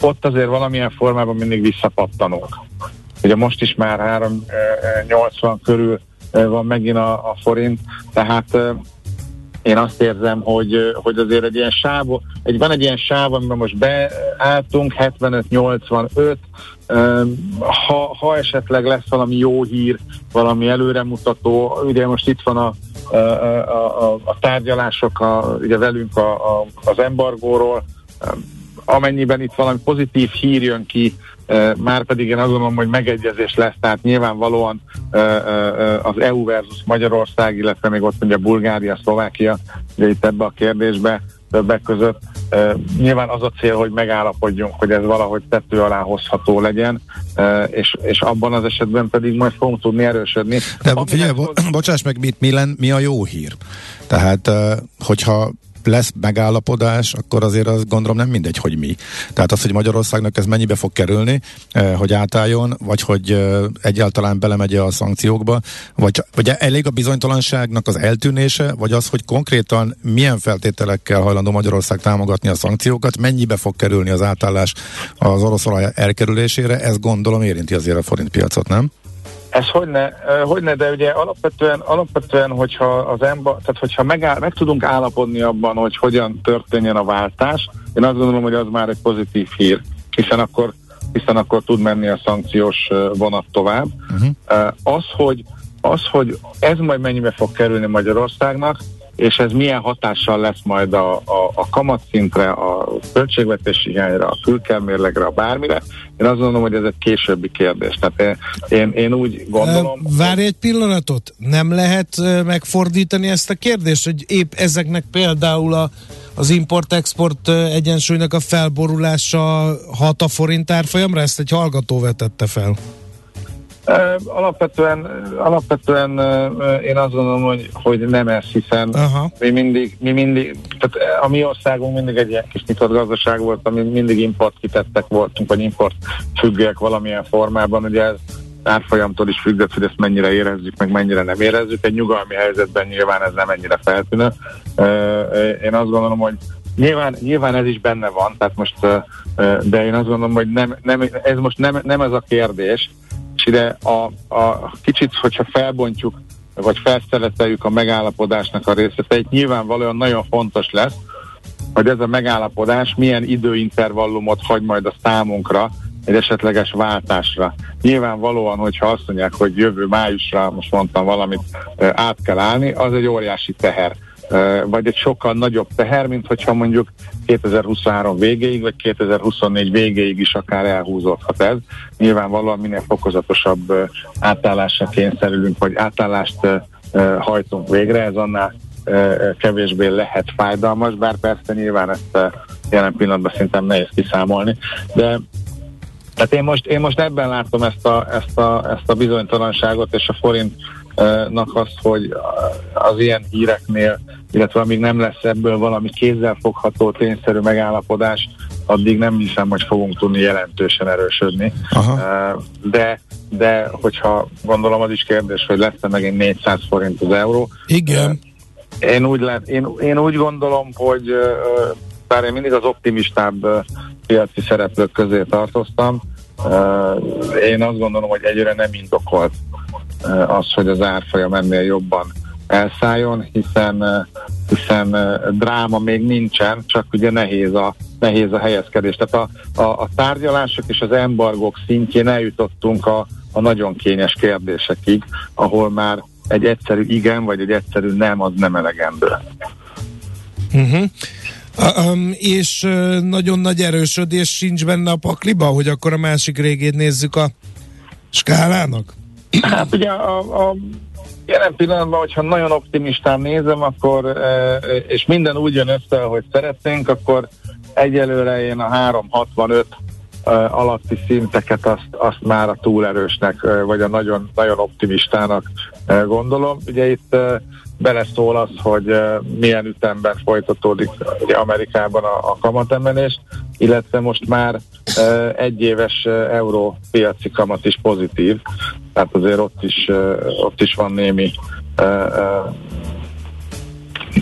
ott azért valamilyen formában mindig visszapattanunk. Ugye most is már 380 körül van megint a, a forint, tehát én azt érzem, hogy, hogy azért egy ilyen sáv, egy, van egy ilyen sáv, amiben most beálltunk, 75-85, ha, ha esetleg lesz valami jó hír, valami előremutató, ugye most itt van a, a, a, a, tárgyalások a, ugye velünk a, a, az embargóról, amennyiben itt valami pozitív hír jön ki, már pedig én azt gondolom, hogy megegyezés lesz, tehát nyilvánvalóan az EU versus Magyarország, illetve még ott mondja Bulgária, Szlovákia, de itt ebbe a kérdésbe többek között. nyilván az a cél, hogy megállapodjunk, hogy ez valahogy tető alá hozható legyen, és, és abban az esetben pedig majd fogunk tudni erősödni. De figyelj, bo- bocsáss meg, mit, mi, len, mi a jó hír? Tehát, hogyha lesz megállapodás, akkor azért az gondolom nem mindegy, hogy mi. Tehát az, hogy Magyarországnak ez mennyibe fog kerülni, eh, hogy átálljon, vagy hogy eh, egyáltalán belemegye a szankciókba, vagy, vagy elég a bizonytalanságnak az eltűnése, vagy az, hogy konkrétan milyen feltételekkel hajlandó Magyarország támogatni a szankciókat, mennyibe fog kerülni az átállás az orosz olaj elkerülésére, ez gondolom érinti azért a forintpiacot, nem? Ez hogyne, hogyne, de ugye alapvetően, alapvetően hogyha az ember, tehát hogyha megáll, meg tudunk állapodni abban, hogy hogyan történjen a váltás, én azt gondolom, hogy az már egy pozitív hír, hiszen akkor, hiszen akkor tud menni a szankciós vonat tovább. Uh-huh. Az, hogy, az, hogy ez majd mennyibe fog kerülni Magyarországnak, és ez milyen hatással lesz majd a, a, a kamatszintre, a költségvetési hiányra, a külkelmérlegre, a bármire. Én azt gondolom, hogy ez egy későbbi kérdés. Tehát én, én, én úgy gondolom... Várj egy pillanatot, nem lehet megfordítani ezt a kérdést, hogy épp ezeknek például a az import-export egyensúlynak a felborulása hat a forint árfolyamra? Ezt egy hallgató vetette fel. Alapvetően, alapvetően én azt gondolom, hogy, hogy nem ez, hiszen Aha. mi mindig, mi mindig, tehát a mi országunk mindig egy ilyen kis nyitott gazdaság volt, ami mindig import kitettek voltunk, vagy import függőek valamilyen formában, ugye ez árfolyamtól is függött, hogy ezt mennyire érezzük, meg mennyire nem érezzük. Egy nyugalmi helyzetben nyilván ez nem ennyire feltűnő. Én azt gondolom, hogy nyilván, nyilván ez is benne van, tehát most, de én azt gondolom, hogy nem, nem, ez most nem, nem ez a kérdés, ide a, a kicsit, hogyha felbontjuk, vagy felszeleteljük a megállapodásnak a részleteit, nyilvánvalóan nagyon fontos lesz, hogy ez a megállapodás milyen időintervallumot hagy majd a számunkra, egy esetleges váltásra. Nyilvánvalóan, hogyha azt mondják, hogy jövő májusra, most mondtam valamit, át kell állni, az egy óriási teher vagy egy sokkal nagyobb teher, mint hogyha mondjuk 2023 végéig, vagy 2024 végéig is akár elhúzódhat ez. Nyilvánvalóan minél fokozatosabb átállásra kényszerülünk, vagy átállást hajtunk végre, ez annál kevésbé lehet fájdalmas, bár persze nyilván ezt jelen pillanatban szerintem nehéz kiszámolni, de tehát én most, én most ebben látom ezt a, ezt, a, ezt a bizonytalanságot és a forintnak azt, hogy az ilyen híreknél, illetve amíg nem lesz ebből valami kézzelfogható, tényszerű megállapodás, addig nem hiszem, hogy fogunk tudni jelentősen erősödni. Aha. De, de hogyha gondolom az is kérdés, hogy lesz-e megint 400 forint az euró. Igen. Én úgy, lett, én, én úgy gondolom, hogy bár én mindig az optimistább piaci szereplők közé tartoztam. Én azt gondolom, hogy egyre nem indokolt az, hogy az árfolyam ennél jobban elszálljon, hiszen, hiszen dráma még nincsen, csak ugye nehéz a, nehéz a helyezkedés. Tehát a, a, a tárgyalások és az embargók szintjén eljutottunk a, a nagyon kényes kérdésekig, ahol már egy egyszerű igen, vagy egy egyszerű nem, az nem elegendő. Uh-huh. Um, és uh, nagyon nagy erősödés sincs benne a pakliba, hogy akkor a másik régét nézzük a skálának? Hát ugye a, a jelen pillanatban, hogyha nagyon optimistán nézem, akkor és minden úgy jön össze, hogy szeretnénk, akkor egyelőre én a 365 alatti szinteket azt, azt már a túlerősnek, vagy a nagyon, nagyon optimistának gondolom. Ugye itt beleszól az, hogy uh, milyen ütemben folytatódik ugye Amerikában a, a kamatemelés, illetve most már egyéves uh, euró piaci kamat is pozitív, tehát azért ott is, ott is van némi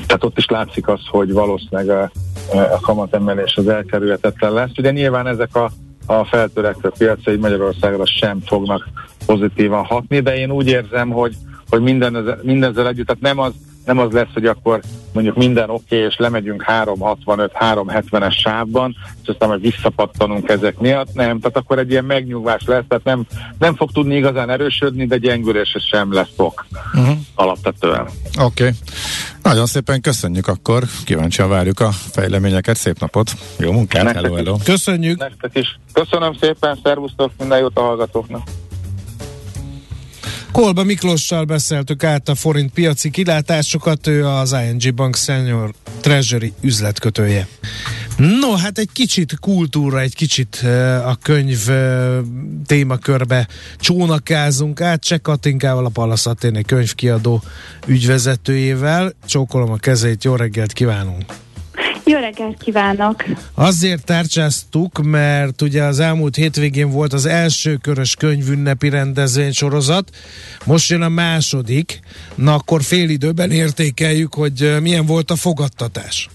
tehát ott is látszik az, hogy valószínűleg a, a kamatemelés az elkerülhetetlen lesz. Ugye nyilván ezek a, a feltörekvő piacai Magyarországra sem fognak pozitívan hatni, de én úgy érzem, hogy hogy minden, mindezzel együtt, tehát nem az, nem az lesz, hogy akkor mondjuk minden oké, okay, és lemegyünk 365-370-es sávban, és aztán majd visszapattanunk ezek miatt, nem, tehát akkor egy ilyen megnyugvás lesz, tehát nem, nem fog tudni igazán erősödni, de gyengülés sem lesz fog uh-huh. alapvetően. Oké. Okay. Nagyon szépen köszönjük akkor, kíváncsian várjuk a fejleményeket, szép napot, jó munkát, Nektek hello, hello. Köszönjük. Nektek is. Köszönöm szépen, szervusztok, minden jót a hallgatóknak. Kolba Miklossal beszéltük át a forint piaci kilátásokat, ő az ING Bank Senior Treasury üzletkötője. No, hát egy kicsit kultúra, egy kicsit uh, a könyv uh, témakörbe csónakázunk át. Cseh Katinkával, a Pallas Athéné könyvkiadó ügyvezetőjével. Csókolom a kezét, jó reggelt kívánunk! Jó reggelt kívánok! Azért tárcsáztuk, mert ugye az elmúlt hétvégén volt az első körös könyvünnepi rendezvény sorozat, most jön a második, na akkor fél időben értékeljük, hogy milyen volt a fogadtatás.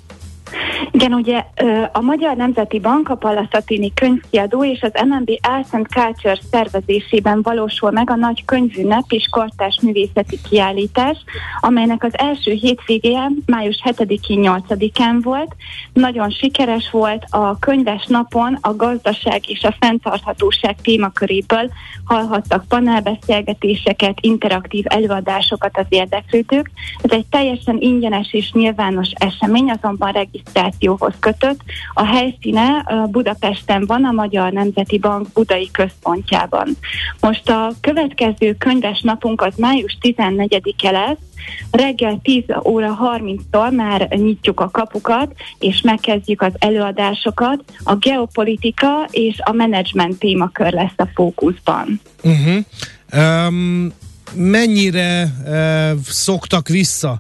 Igen, ugye a Magyar Nemzeti Bank, a Palaszatini könyvkiadó és az MNB Arts Culture szervezésében valósul meg a nagy könyvünnep és kortás művészeti kiállítás, amelynek az első hétvégén május 7-én, 8-án volt. Nagyon sikeres volt a könyves napon a gazdaság és a fenntarthatóság témaköréből hallhattak panelbeszélgetéseket, interaktív előadásokat az érdeklődők. Ez egy teljesen ingyenes és nyilvános esemény, azonban regisztráció Innovációhoz kötött. A helyszíne Budapesten van, a Magyar Nemzeti Bank Budai Központjában. Most a következő könyves napunk az május 14-e lesz, reggel 10 óra 30-tól már nyitjuk a kapukat, és megkezdjük az előadásokat. A geopolitika és a menedzsment témakör lesz a fókuszban. Uh-huh. Um, mennyire uh, szoktak vissza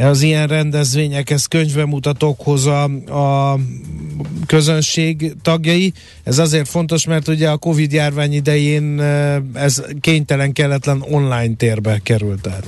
az ilyen rendezvényekhez, könyvemutatókhoz a, a közönség tagjai. Ez azért fontos, mert ugye a Covid járvány idején eh, ez kénytelen, kelletlen online térbe került át.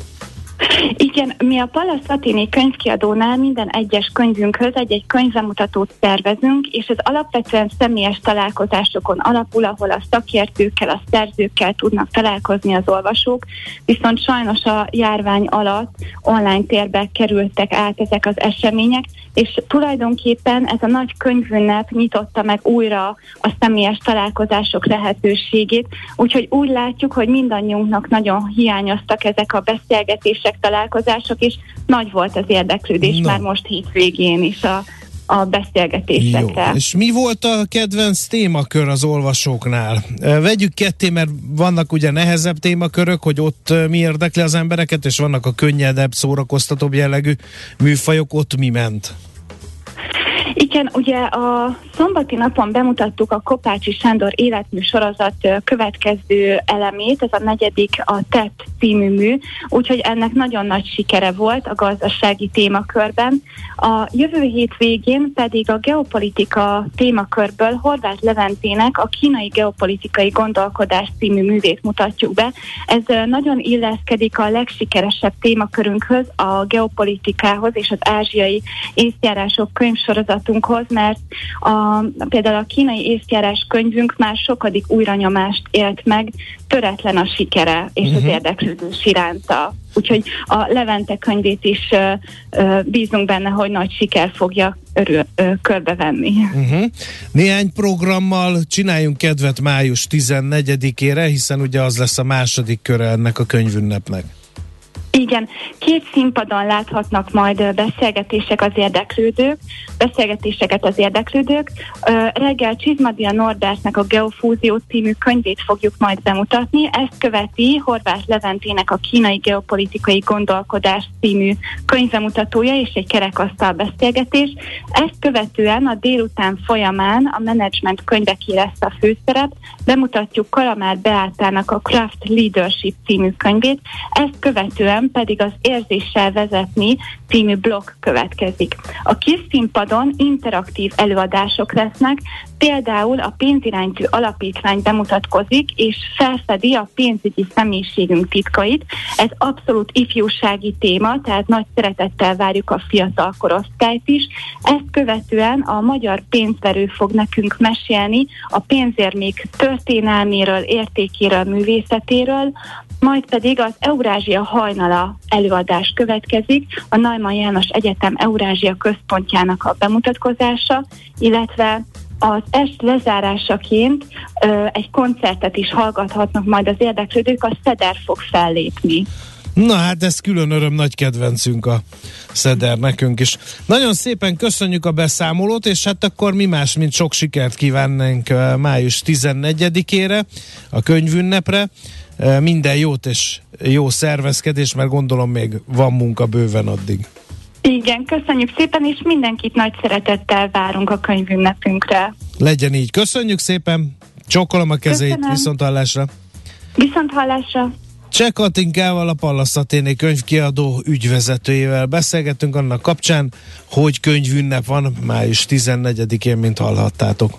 Igen, mi a Pallas Latini könyvkiadónál minden egyes könyvünkhöz egy-egy könyvemutatót tervezünk, és ez alapvetően személyes találkozásokon alapul, ahol a szakértőkkel, a szerzőkkel tudnak találkozni az olvasók, viszont sajnos a járvány alatt online térbe kerültek át ezek az események, és tulajdonképpen ez a nagy könyvünnep nyitotta meg újra a személyes találkozások lehetőségét, úgyhogy úgy látjuk, hogy mindannyiunknak nagyon hiányoztak ezek a beszélgetések, találkozások, és nagy volt az érdeklődés no. már most hétvégén is a, a beszélgetésekre. Jó. És mi volt a kedvenc témakör az olvasóknál? Vegyük ketté, mert vannak ugye nehezebb témakörök, hogy ott mi érdekli az embereket, és vannak a könnyedebb, szórakoztatóbb jellegű műfajok, ott mi ment? Igen, ugye a szombati napon bemutattuk a Kopácsi Sándor életmű sorozat következő elemét, ez a negyedik a TET című mű, úgyhogy ennek nagyon nagy sikere volt a gazdasági témakörben. A jövő hét végén pedig a geopolitika témakörből Horváth Leventének a kínai geopolitikai gondolkodás című művét mutatjuk be. Ez nagyon illeszkedik a legsikeresebb témakörünkhöz, a geopolitikához és az ázsiai észjárások könyvsorozatunkhoz, mert a, például a kínai észjárás könyvünk már sokadik újranyomást élt meg, töretlen a sikere és uh-huh. az mhm. érdeklődés iránta. Úgyhogy a Levente könyvét is ö, ö, bízunk benne, hogy nagy siker fogja örül, ö, körbevenni. Uh-huh. Néhány programmal csináljunk kedvet május 14-ére, hiszen ugye az lesz a második köre ennek a könyvünnepnek. Igen, két színpadon láthatnak majd beszélgetések az érdeklődők, beszélgetéseket az érdeklődők. Reggel Csizmadia Norbertnek a Geofúzió című könyvét fogjuk majd bemutatni. Ezt követi Horváth Leventének a Kínai Geopolitikai Gondolkodás című könyvemutatója és egy kerekasztal beszélgetés. Ezt követően a délután folyamán a menedzsment könyveké lesz a főszerep. Bemutatjuk Kalamár Beátának a Craft Leadership című könyvét. Ezt követően pedig az Érzéssel vezetni című blog következik. A kis színpadon interaktív előadások lesznek, például a pénziránytű alapítvány bemutatkozik, és felfedi a pénzügyi személyiségünk titkait. Ez abszolút ifjúsági téma, tehát nagy szeretettel várjuk a fiatal korosztályt is. Ezt követően a magyar pénzverő fog nekünk mesélni a pénzérmék történelméről, értékéről, művészetéről, majd pedig az Eurázsia hajnala előadás következik, a Neumann János Egyetem Eurázsia központjának a bemutatkozása, illetve az est lezárásaként ö, egy koncertet is hallgathatnak majd az érdeklődők, a Szeder fog fellépni. Na hát ez külön öröm, nagy kedvencünk a Szeder nekünk is. Nagyon szépen köszönjük a beszámolót, és hát akkor mi más, mint sok sikert kívánnánk május 14-ére, a könyvünnepre. Minden jót és jó szervezkedés, mert gondolom még van munka bőven addig. Igen, köszönjük szépen, és mindenkit nagy szeretettel várunk a könyvünnepünkre. Legyen így. Köszönjük szépen, csókolom a kezét, Köszönöm. viszont hallásra. Viszont hallásra. Cseh Katinkával, a Pallaszaténé könyvkiadó ügyvezetőjével beszélgettünk annak kapcsán, hogy könyvünnep van május 14-én, mint hallhattátok.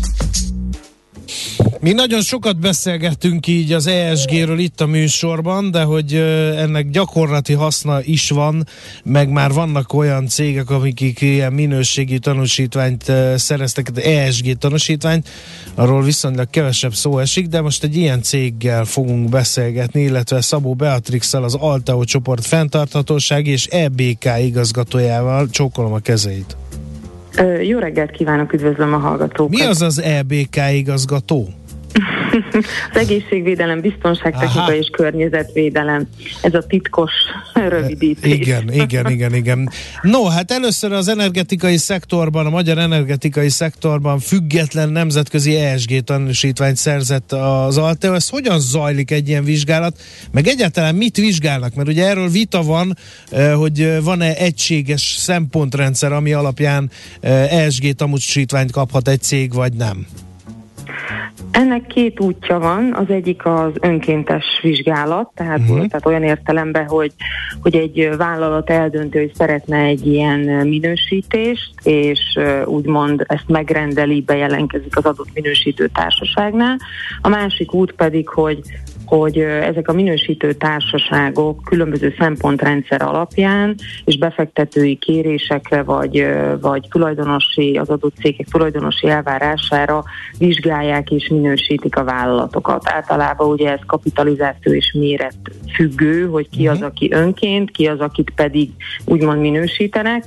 Mi nagyon sokat beszélgettünk így az ESG-ről itt a műsorban, de hogy ennek gyakorlati haszna is van, meg már vannak olyan cégek, akik ilyen minőségi tanúsítványt szereztek, ESG tanúsítványt, arról viszonylag kevesebb szó esik, de most egy ilyen céggel fogunk beszélgetni, illetve Szabó Beatrixsal, az Altao csoport fenntarthatóság és EBK igazgatójával. Csókolom a kezeit. Jó reggelt kívánok, üdvözlöm a hallgatókat. Mi az az EBK igazgató? Az egészségvédelem, biztonságtechnika Aha. és környezetvédelem. Ez a titkos rövidítés. Igen, igen, igen, igen. No, hát először az energetikai szektorban, a magyar energetikai szektorban független nemzetközi ESG tanúsítványt szerzett az Alteo. Ez hogyan zajlik egy ilyen vizsgálat? Meg egyáltalán mit vizsgálnak? Mert ugye erről vita van, eh, hogy van-e egységes szempontrendszer, ami alapján ESG tanúsítványt kaphat egy cég, vagy nem? Ennek két útja van, az egyik az önkéntes vizsgálat, tehát, uh-huh. tehát olyan értelemben, hogy, hogy egy vállalat eldöntő, hogy szeretne egy ilyen minősítést, és úgymond ezt megrendeli, bejelentkezik az adott minősítő társaságnál. A másik út pedig, hogy hogy ezek a minősítő társaságok különböző szempontrendszer alapján és befektetői kérésekre vagy, vagy tulajdonosi, az adott cégek tulajdonosi elvárására vizsgálják és minősítik a vállalatokat. Általában ugye ez kapitalizáció és méret függő, hogy ki az, mhm. aki önként, ki az, akit pedig úgymond minősítenek.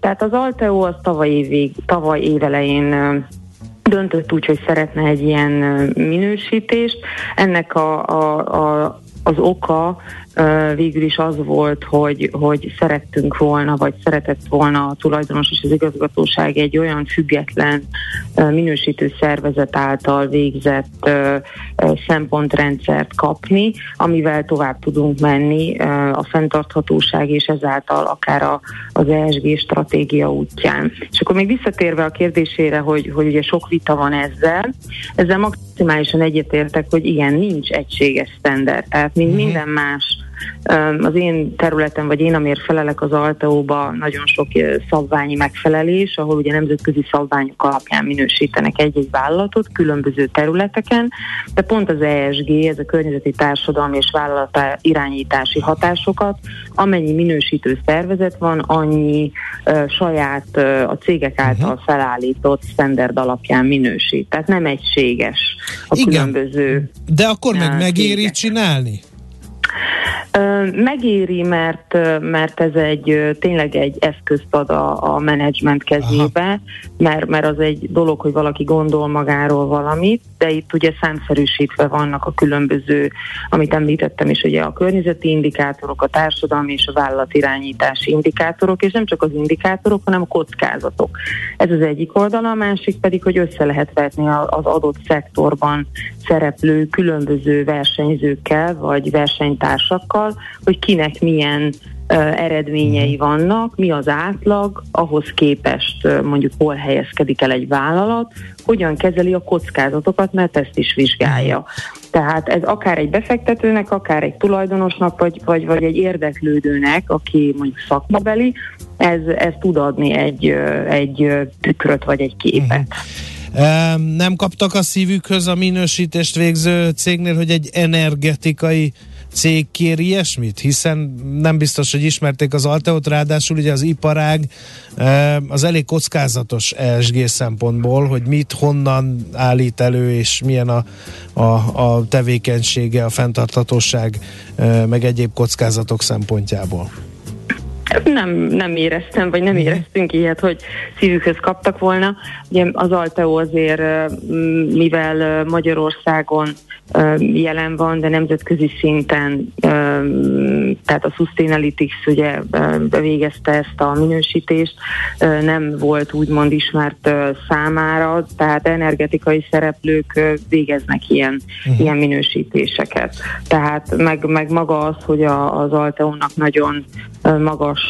Tehát az Alteo az tavaly, évig, tavaly évelején döntött úgy, hogy szeretne egy ilyen minősítést. Ennek a, a, a, az oka végül is az volt, hogy, hogy szerettünk volna, vagy szeretett volna a tulajdonos és az igazgatóság egy olyan független minősítő szervezet által végzett szempontrendszert kapni, amivel tovább tudunk menni a fenntarthatóság és ezáltal akár az ESG stratégia útján. És akkor még visszatérve a kérdésére, hogy, hogy ugye sok vita van ezzel, ezzel maximálisan egyetértek, hogy igen, nincs egységes standard, tehát mint mhm. minden más az én területen, vagy én, amiért felelek az Alteóba, nagyon sok szabványi megfelelés, ahol ugye nemzetközi szabványok alapján minősítenek egy-egy vállalatot különböző területeken, de pont az ESG, ez a környezeti társadalmi és vállalata irányítási hatásokat, amennyi minősítő szervezet van, annyi uh, saját uh, a cégek által uh-huh. felállított standard alapján minősít. Tehát nem egységes a Igen, különböző De akkor meg megéri cégek. csinálni? Megéri, mert, mert ez egy tényleg egy eszközt ad a, a menedzsment kezébe, mert, mert az egy dolog, hogy valaki gondol magáról valamit, de itt ugye számszerűsítve vannak a különböző, amit említettem is, ugye a környezeti indikátorok, a társadalmi és a vállalatirányítási indikátorok, és nem csak az indikátorok, hanem a kockázatok. Ez az egyik oldala, a másik pedig, hogy össze lehet vetni az adott szektorban szereplő különböző versenyzőkkel, vagy versenytársakkal, hogy kinek milyen eredményei mhm. vannak, mi az átlag, ahhoz képest mondjuk hol helyezkedik el egy vállalat, hogyan kezeli a kockázatokat, mert ezt is vizsgálja. Mhm. Tehát ez akár egy befektetőnek, akár egy tulajdonosnak, vagy, vagy, vagy egy érdeklődőnek, aki mondjuk szakmabeli, ez, ez tud adni egy, egy tükröt vagy egy képet. Uh-huh. Nem kaptak a szívükhöz a minősítést végző cégnél, hogy egy energetikai cég kér ilyesmit? Hiszen nem biztos, hogy ismerték az Alteot, ráadásul ugye az iparág az elég kockázatos ESG szempontból, hogy mit, honnan állít elő, és milyen a, a, a tevékenysége, a fenntarthatóság, meg egyéb kockázatok szempontjából. Nem, nem éreztem, vagy nem éreztünk ilyet, hogy szívükhöz kaptak volna. Ugye az Alteo azért, mivel Magyarországon jelen van, de nemzetközi szinten, tehát a Sustainalytics ugye bevégezte ezt a minősítést, nem volt úgymond ismert számára, tehát energetikai szereplők végeznek ilyen, uh-huh. ilyen minősítéseket. Tehát meg, meg maga az, hogy a, az Alteónak nagyon magas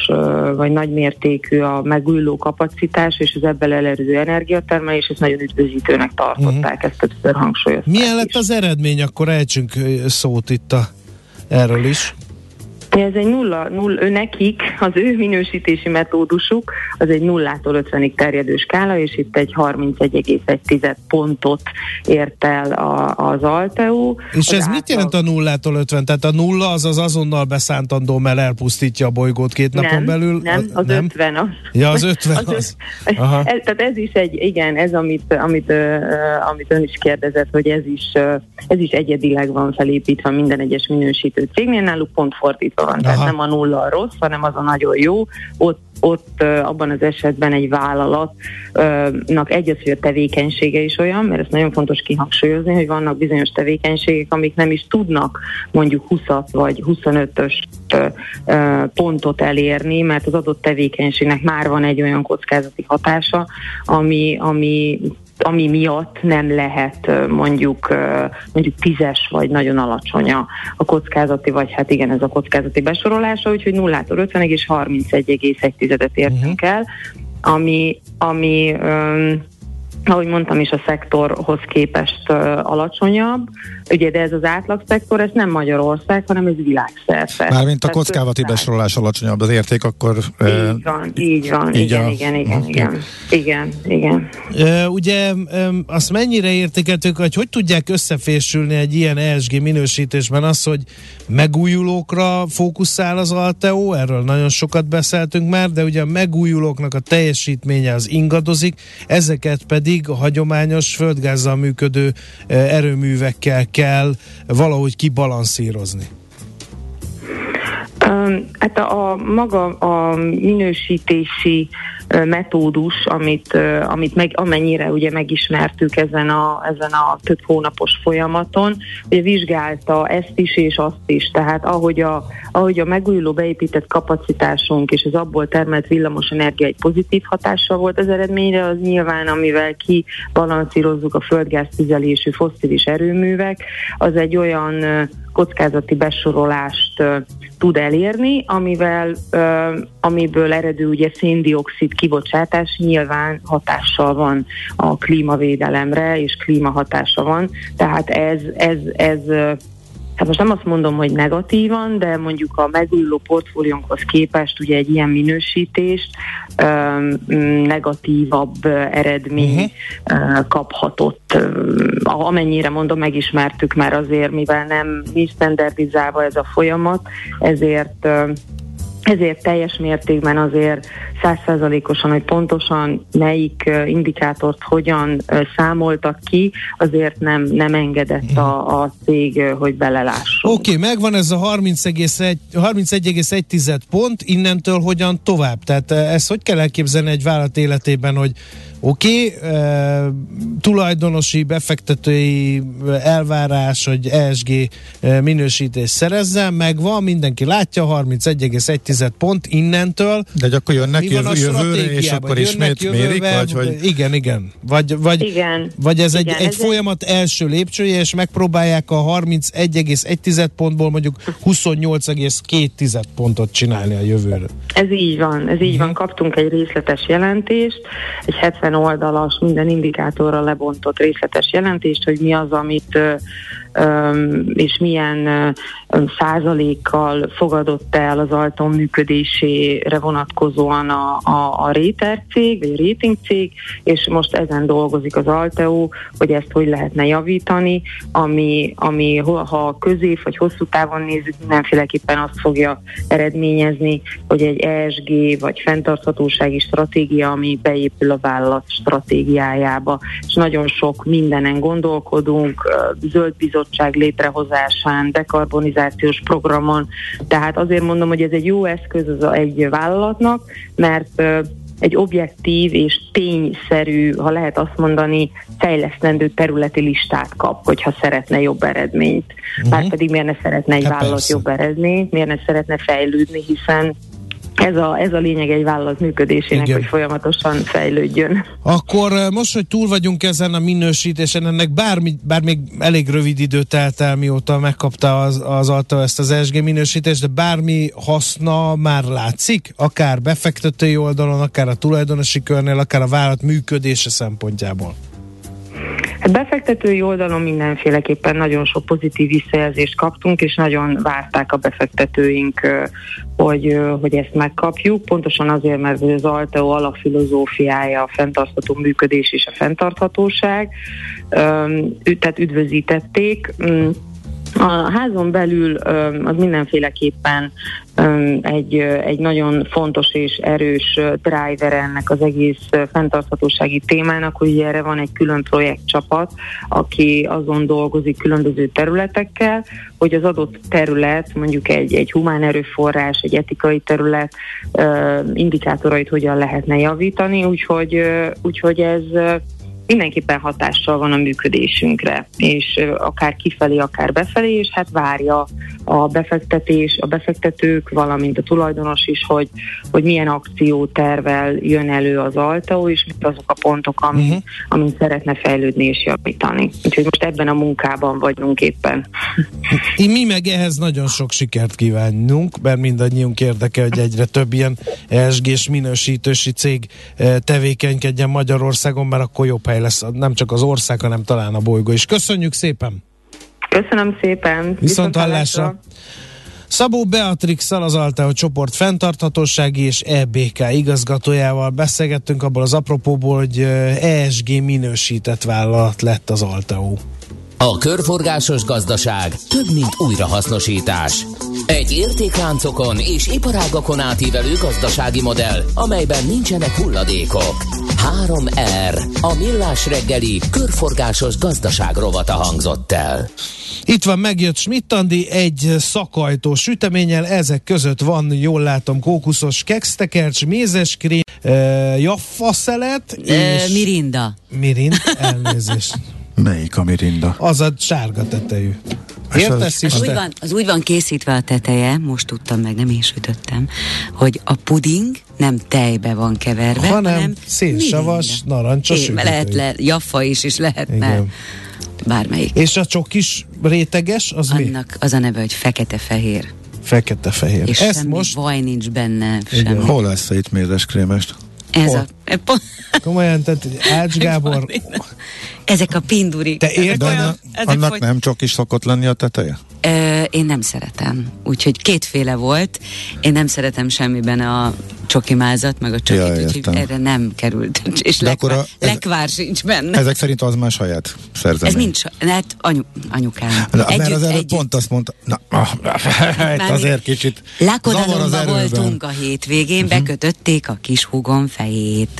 vagy nagymértékű a megújuló kapacitás és az ebből elerődő energiatermelés, ezt nagyon üdvözítőnek tartották, uh-huh. ezt többször hangsúlyozták Milyen lett az eredmény? Akkor ejtsünk szót itt a, erről is. Ez egy nulla, null, ő nekik, az ő minősítési metódusuk, az egy nullától 50-ig terjedő skála, és itt egy 31,1 pontot ért el a, az Alteo. És az ez átlag... mit jelent a nullától 50? Tehát a nulla az az azonnal beszántandó, mert elpusztítja a bolygót két nem, napon belül? Nem, az nem? 50 az. Ja, az 50 az. az. Aha. Ez, tehát ez is egy, igen, ez amit, amit, uh, amit ön is kérdezett, hogy ez is, uh, ez is egyedileg van felépítve minden egyes minősítő cégnél, náluk pont fordítva van. Aha. Tehát nem a nulla a rossz, hanem az a nagyon jó. Ott ott abban az esetben egy vállalatnak egy az, hogy a tevékenysége is olyan, mert ez nagyon fontos kihangsúlyozni, hogy vannak bizonyos tevékenységek, amik nem is tudnak mondjuk 20 vagy 25-ös pontot elérni, mert az adott tevékenységnek már van egy olyan kockázati hatása, ami, ami ami miatt nem lehet mondjuk mondjuk tízes vagy nagyon alacsony a, a kockázati, vagy hát igen, ez a kockázati besorolása, úgyhogy 0-tól 50-ig és 31,1-et értünk uh-huh. el, ami, ami um, ahogy mondtam is, a szektorhoz képest uh, alacsonyabb. Ugye, de ez az átlag-szektor, ez nem Magyarország, hanem ez világszerte. Mármint a kockázati besorolás alacsonyabb az érték, akkor... Így van, így van, így igen, a... igen, igen, okay. igen, igen, igen. Uh, ugye azt mennyire értékeltük, hogy hogy tudják összefésülni egy ilyen ESG minősítésben az, hogy megújulókra fókuszál az Alteo, erről nagyon sokat beszéltünk már, de ugye a megújulóknak a teljesítménye az ingadozik, ezeket pedig pedig a hagyományos földgázzal működő erőművekkel kell valahogy kibalanszírozni? Hát a, a maga a minősítési metódus, amit, amit meg, amennyire ugye megismertük ezen a, ezen a több hónapos folyamaton, ugye vizsgálta ezt is és azt is, tehát ahogy a, ahogy a megújuló beépített kapacitásunk és az abból termelt villamos energia egy pozitív hatással volt az eredményre, az nyilván, amivel kibalanszírozzuk a földgáz tüzelésű fosszilis erőművek, az egy olyan kockázati besorolást tud elérni, amivel, amiből eredő ugye széndiokszid kibocsátás nyilván hatással van a klímavédelemre, és klímahatása van, tehát ez, ez, ez hát most nem azt mondom, hogy negatívan, de mondjuk a megújuló portfóliónkhoz képest ugye egy ilyen minősítést um, negatívabb eredmény uh-huh. kaphatott. Amennyire mondom, megismertük már azért, mivel nem nincs standardizálva ez a folyamat, ezért ezért teljes mértékben azért százszázalékosan, hogy pontosan melyik indikátort hogyan számoltak ki, azért nem, nem engedett a, a cég, hogy belelásson. Oké, okay, megvan ez a 31,1 31, pont, innentől hogyan tovább? Tehát ezt hogy kell elképzelni egy vállalat életében, hogy Oké, okay, uh, tulajdonosi, befektetői elvárás, hogy ESG minősítés szerezzen, megvan, mindenki látja, 31,1 pont innentől. De akkor jönnek jövő, jövőre, és akkor ismét jövőbe, mérik? Vagy, hogy... Igen, igen. Vagy, vagy, igen, vagy ez igen, egy, egy ez folyamat egy... első lépcsője, és megpróbálják a 31,1 pontból mondjuk 28,2 pontot csinálni a jövőre. Ez így van, ez így uh-huh. van. Kaptunk egy részletes jelentést, egy 70 50 oldalas, minden indikátorra lebontott részletes jelentést, hogy mi az, amit és milyen százalékkal fogadott el az Alton működésére vonatkozóan a, a, a Réter cég, vagy a rating cég, és most ezen dolgozik az Alteo, hogy ezt hogy lehetne javítani, ami, ami ha közép vagy hosszú távon nézzük, mindenféleképpen azt fogja eredményezni, hogy egy ESG vagy fenntarthatósági stratégia, ami beépül a vállalat stratégiájába, és nagyon sok mindenen gondolkodunk, zöld bizottság létrehozásán, dekarbonizációs programon, tehát azért mondom, hogy ez egy jó eszköz az egy vállalatnak, mert egy objektív és tényszerű, ha lehet azt mondani, fejlesztendő területi listát kap, hogyha szeretne jobb eredményt. Uh-huh. Már pedig miért ne szeretne egy hát vállalat persze. jobb eredményt, miért ne szeretne fejlődni, hiszen ez a, ez a lényeg egy vállalat működésének, Igen. hogy folyamatosan fejlődjön. Akkor eh, most, hogy túl vagyunk ezen a minősítésen, ennek bármi, bár még elég rövid idő telt el, mióta megkapta az, az Alta ezt az ESG minősítést, de bármi haszna már látszik? Akár befektetői oldalon, akár a tulajdonosi körnél, akár a vállalat működése szempontjából. Hát befektetői oldalon mindenféleképpen nagyon sok pozitív visszajelzést kaptunk, és nagyon várták a befektetőink, hogy, hogy ezt megkapjuk. Pontosan azért, mert az Alteo alapfilozófiája a fenntartható működés és a fenntarthatóság. Tehát üdvözítették. A házon belül az mindenféleképpen egy, egy nagyon fontos és erős driver ennek az egész fenntarthatósági témának, hogy erre van egy külön projektcsapat, aki azon dolgozik különböző területekkel, hogy az adott terület, mondjuk egy, egy humán erőforrás, egy etikai terület indikátorait hogyan lehetne javítani, úgyhogy, úgyhogy ez mindenképpen hatással van a működésünkre, és akár kifelé, akár befelé, és hát várja a befektetés, a befektetők, valamint a tulajdonos is, hogy, hogy milyen akciótervel jön elő az Altao, és mik azok a pontok, ami, uh-huh. amin szeretne fejlődni és javítani. Úgyhogy most ebben a munkában vagyunk éppen. Mi meg ehhez nagyon sok sikert kívánunk, mert mindannyiunk érdeke, hogy egyre több ilyen ESG-s minősítősi cég eh, tevékenykedjen Magyarországon, mert akkor jobb lesz nem csak az ország, hanem talán a bolygó is. Köszönjük szépen! Köszönöm szépen! Viszont hallásra! Szabó Beatrix az Alteo csoport fenntarthatósági és EBK igazgatójával beszélgettünk abból az apropóból, hogy ESG minősített vállalat lett az Alteo. A körforgásos gazdaság több, mint újrahasznosítás. Egy értékláncokon és iparágakon átívelő gazdasági modell, amelyben nincsenek hulladékok. 3R. A millás reggeli körforgásos gazdaság rovata hangzott el. Itt van, megjött Schmidt-Andi egy szakajtó süteményel, ezek között van, jól látom, kókuszos kextekercs, mézeskrém, e, jaffaszelet és... Mirinda. Mirind, elnézést. Melyik a mirinda? Az a sárga tetejű. Értesz az- Az úgy, Isten? van, az úgy van készítve a teteje, most tudtam meg, nem én sütöttem, hogy a puding nem tejbe van keverve, Hanem hanem szénsavas, mirinda. narancsos É, sütői. Lehet le, jaffa is, és lehetne Igen. bármelyik. És a csokis réteges, az mi? Annak az a neve, hogy fekete-fehér. Fekete-fehér. És Ezt semmi most vaj nincs benne, Igen. semmi. Hol lesz itt mézes krémest? Ez Hol? a, komolyan, tehát Ács Gábor, ezek a pindurik. Te érted? Olyan- annak, hogy- nem csak is szokott lenni a teteje? Ö, én nem szeretem. Úgyhogy kétféle volt. Én nem szeretem semmiben a csokimázat, meg a csokit, Ja, úgyhogy értem. erre nem került. És De lekvár, a- ez- lekvár sincs benne. Ezek szerint az már saját szerzemény. Ez mind, so- hát anyu, anyukám. Na, mert az előbb pont azt mondta, na, ah, itt azért kicsit zavar az voltunk a hétvégén, uh-huh. bekötötték a kis húgom fejét.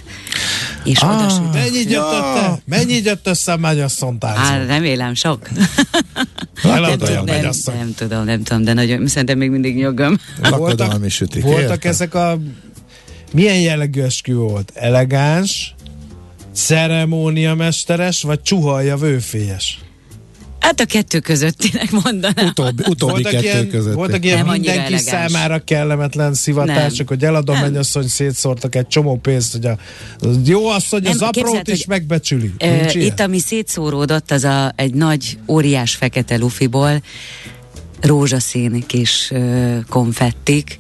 És Ah. oda sütöttük. mennyit? Mennyit jött össze a mennyasszony táncol? remélem sok. Eladja a nem, nem tudom, nem tudom, de nagyon, szerintem még mindig nyögöm. lakodalmi sütik. voltak ezek a... Milyen jellegű eskü volt? Elegáns, ceremóniamesteres, vagy csuhalja vőfélyes? Hát a kettő közöttinek mondanám. Utóbbi, utóbbi kettő között. voltak ilyen Nem mindenki elegáns. számára kellemetlen szivatások, hogy eladom Nem. mennyasszony szétszórtak egy csomó pénzt, hogy a, az jó hogy Nem, az aprót képzeld, is hogy- megbecsüli. Ö, Nincs ilyen? itt, ami szétszóródott, az a, egy nagy, óriás fekete lufiból rózsaszín kis ö, konfettik.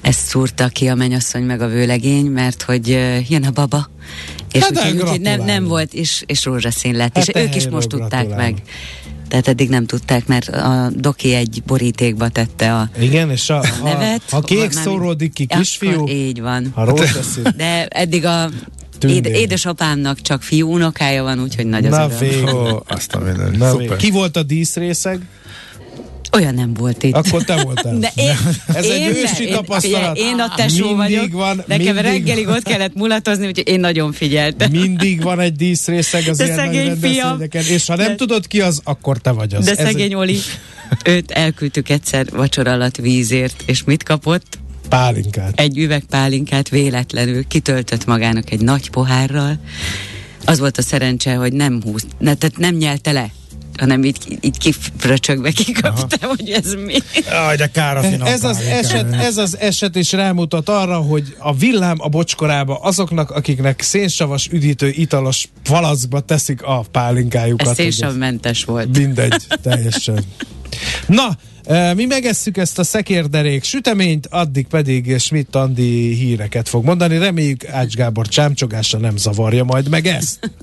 Ezt szúrta ki a mennyasszony meg a vőlegény, mert hogy ö, jön a baba. És Hát, úgyhogy nem, nem volt, és, és rózsaszín lett. Hát és ők is most tudták meg. Tehát eddig nem tudták, mert a doki egy borítékba tette a Igen, és a, ha, nevet. ha kék Mármint- szóródik ki kisfiú, Akkor így van. ha. De eddig a Tündér. éd, édesapámnak csak fiú unokája van, úgyhogy nagy az Na öröm. végül. Ó, azt a minden. Na, Szuper. Ki volt a díszrészeg? Olyan nem volt itt. Akkor te voltál. De én, Ez én egy ősi én- tapasztalat. Én, a tesó Mindig vagyok. van- nekem mindig- reggelig ott kellett mulatozni, úgyhogy én nagyon figyeltem. Mindig van egy díszrészeg az De ilyen szegény fiam. és ha nem De- tudod ki az, akkor te vagy az. De Ez szegény egy Oli, őt elküldtük egyszer vacsora alatt vízért, és mit kapott? pálinkát. Egy üveg pálinkát véletlenül kitöltött magának egy nagy pohárral. Az volt a szerencse, hogy nem húz, ne, tehát nem nyelte le. Hanem így, így kifröcsögve kikaptam, hogy ez mi. Aj, de kár a finom Ez az, eset, ez az eset is rámutat arra, hogy a villám a bocskorába azoknak, akiknek szénsavas üdítő italos palackba teszik a pálinkájukat. Ez szénsavmentes volt. Mindegy, teljesen. Na, mi megesszük ezt a szekérderék süteményt, addig pedig Schmidt Andi híreket fog mondani. Reméljük Ács Gábor csámcsogása nem zavarja majd meg ezt.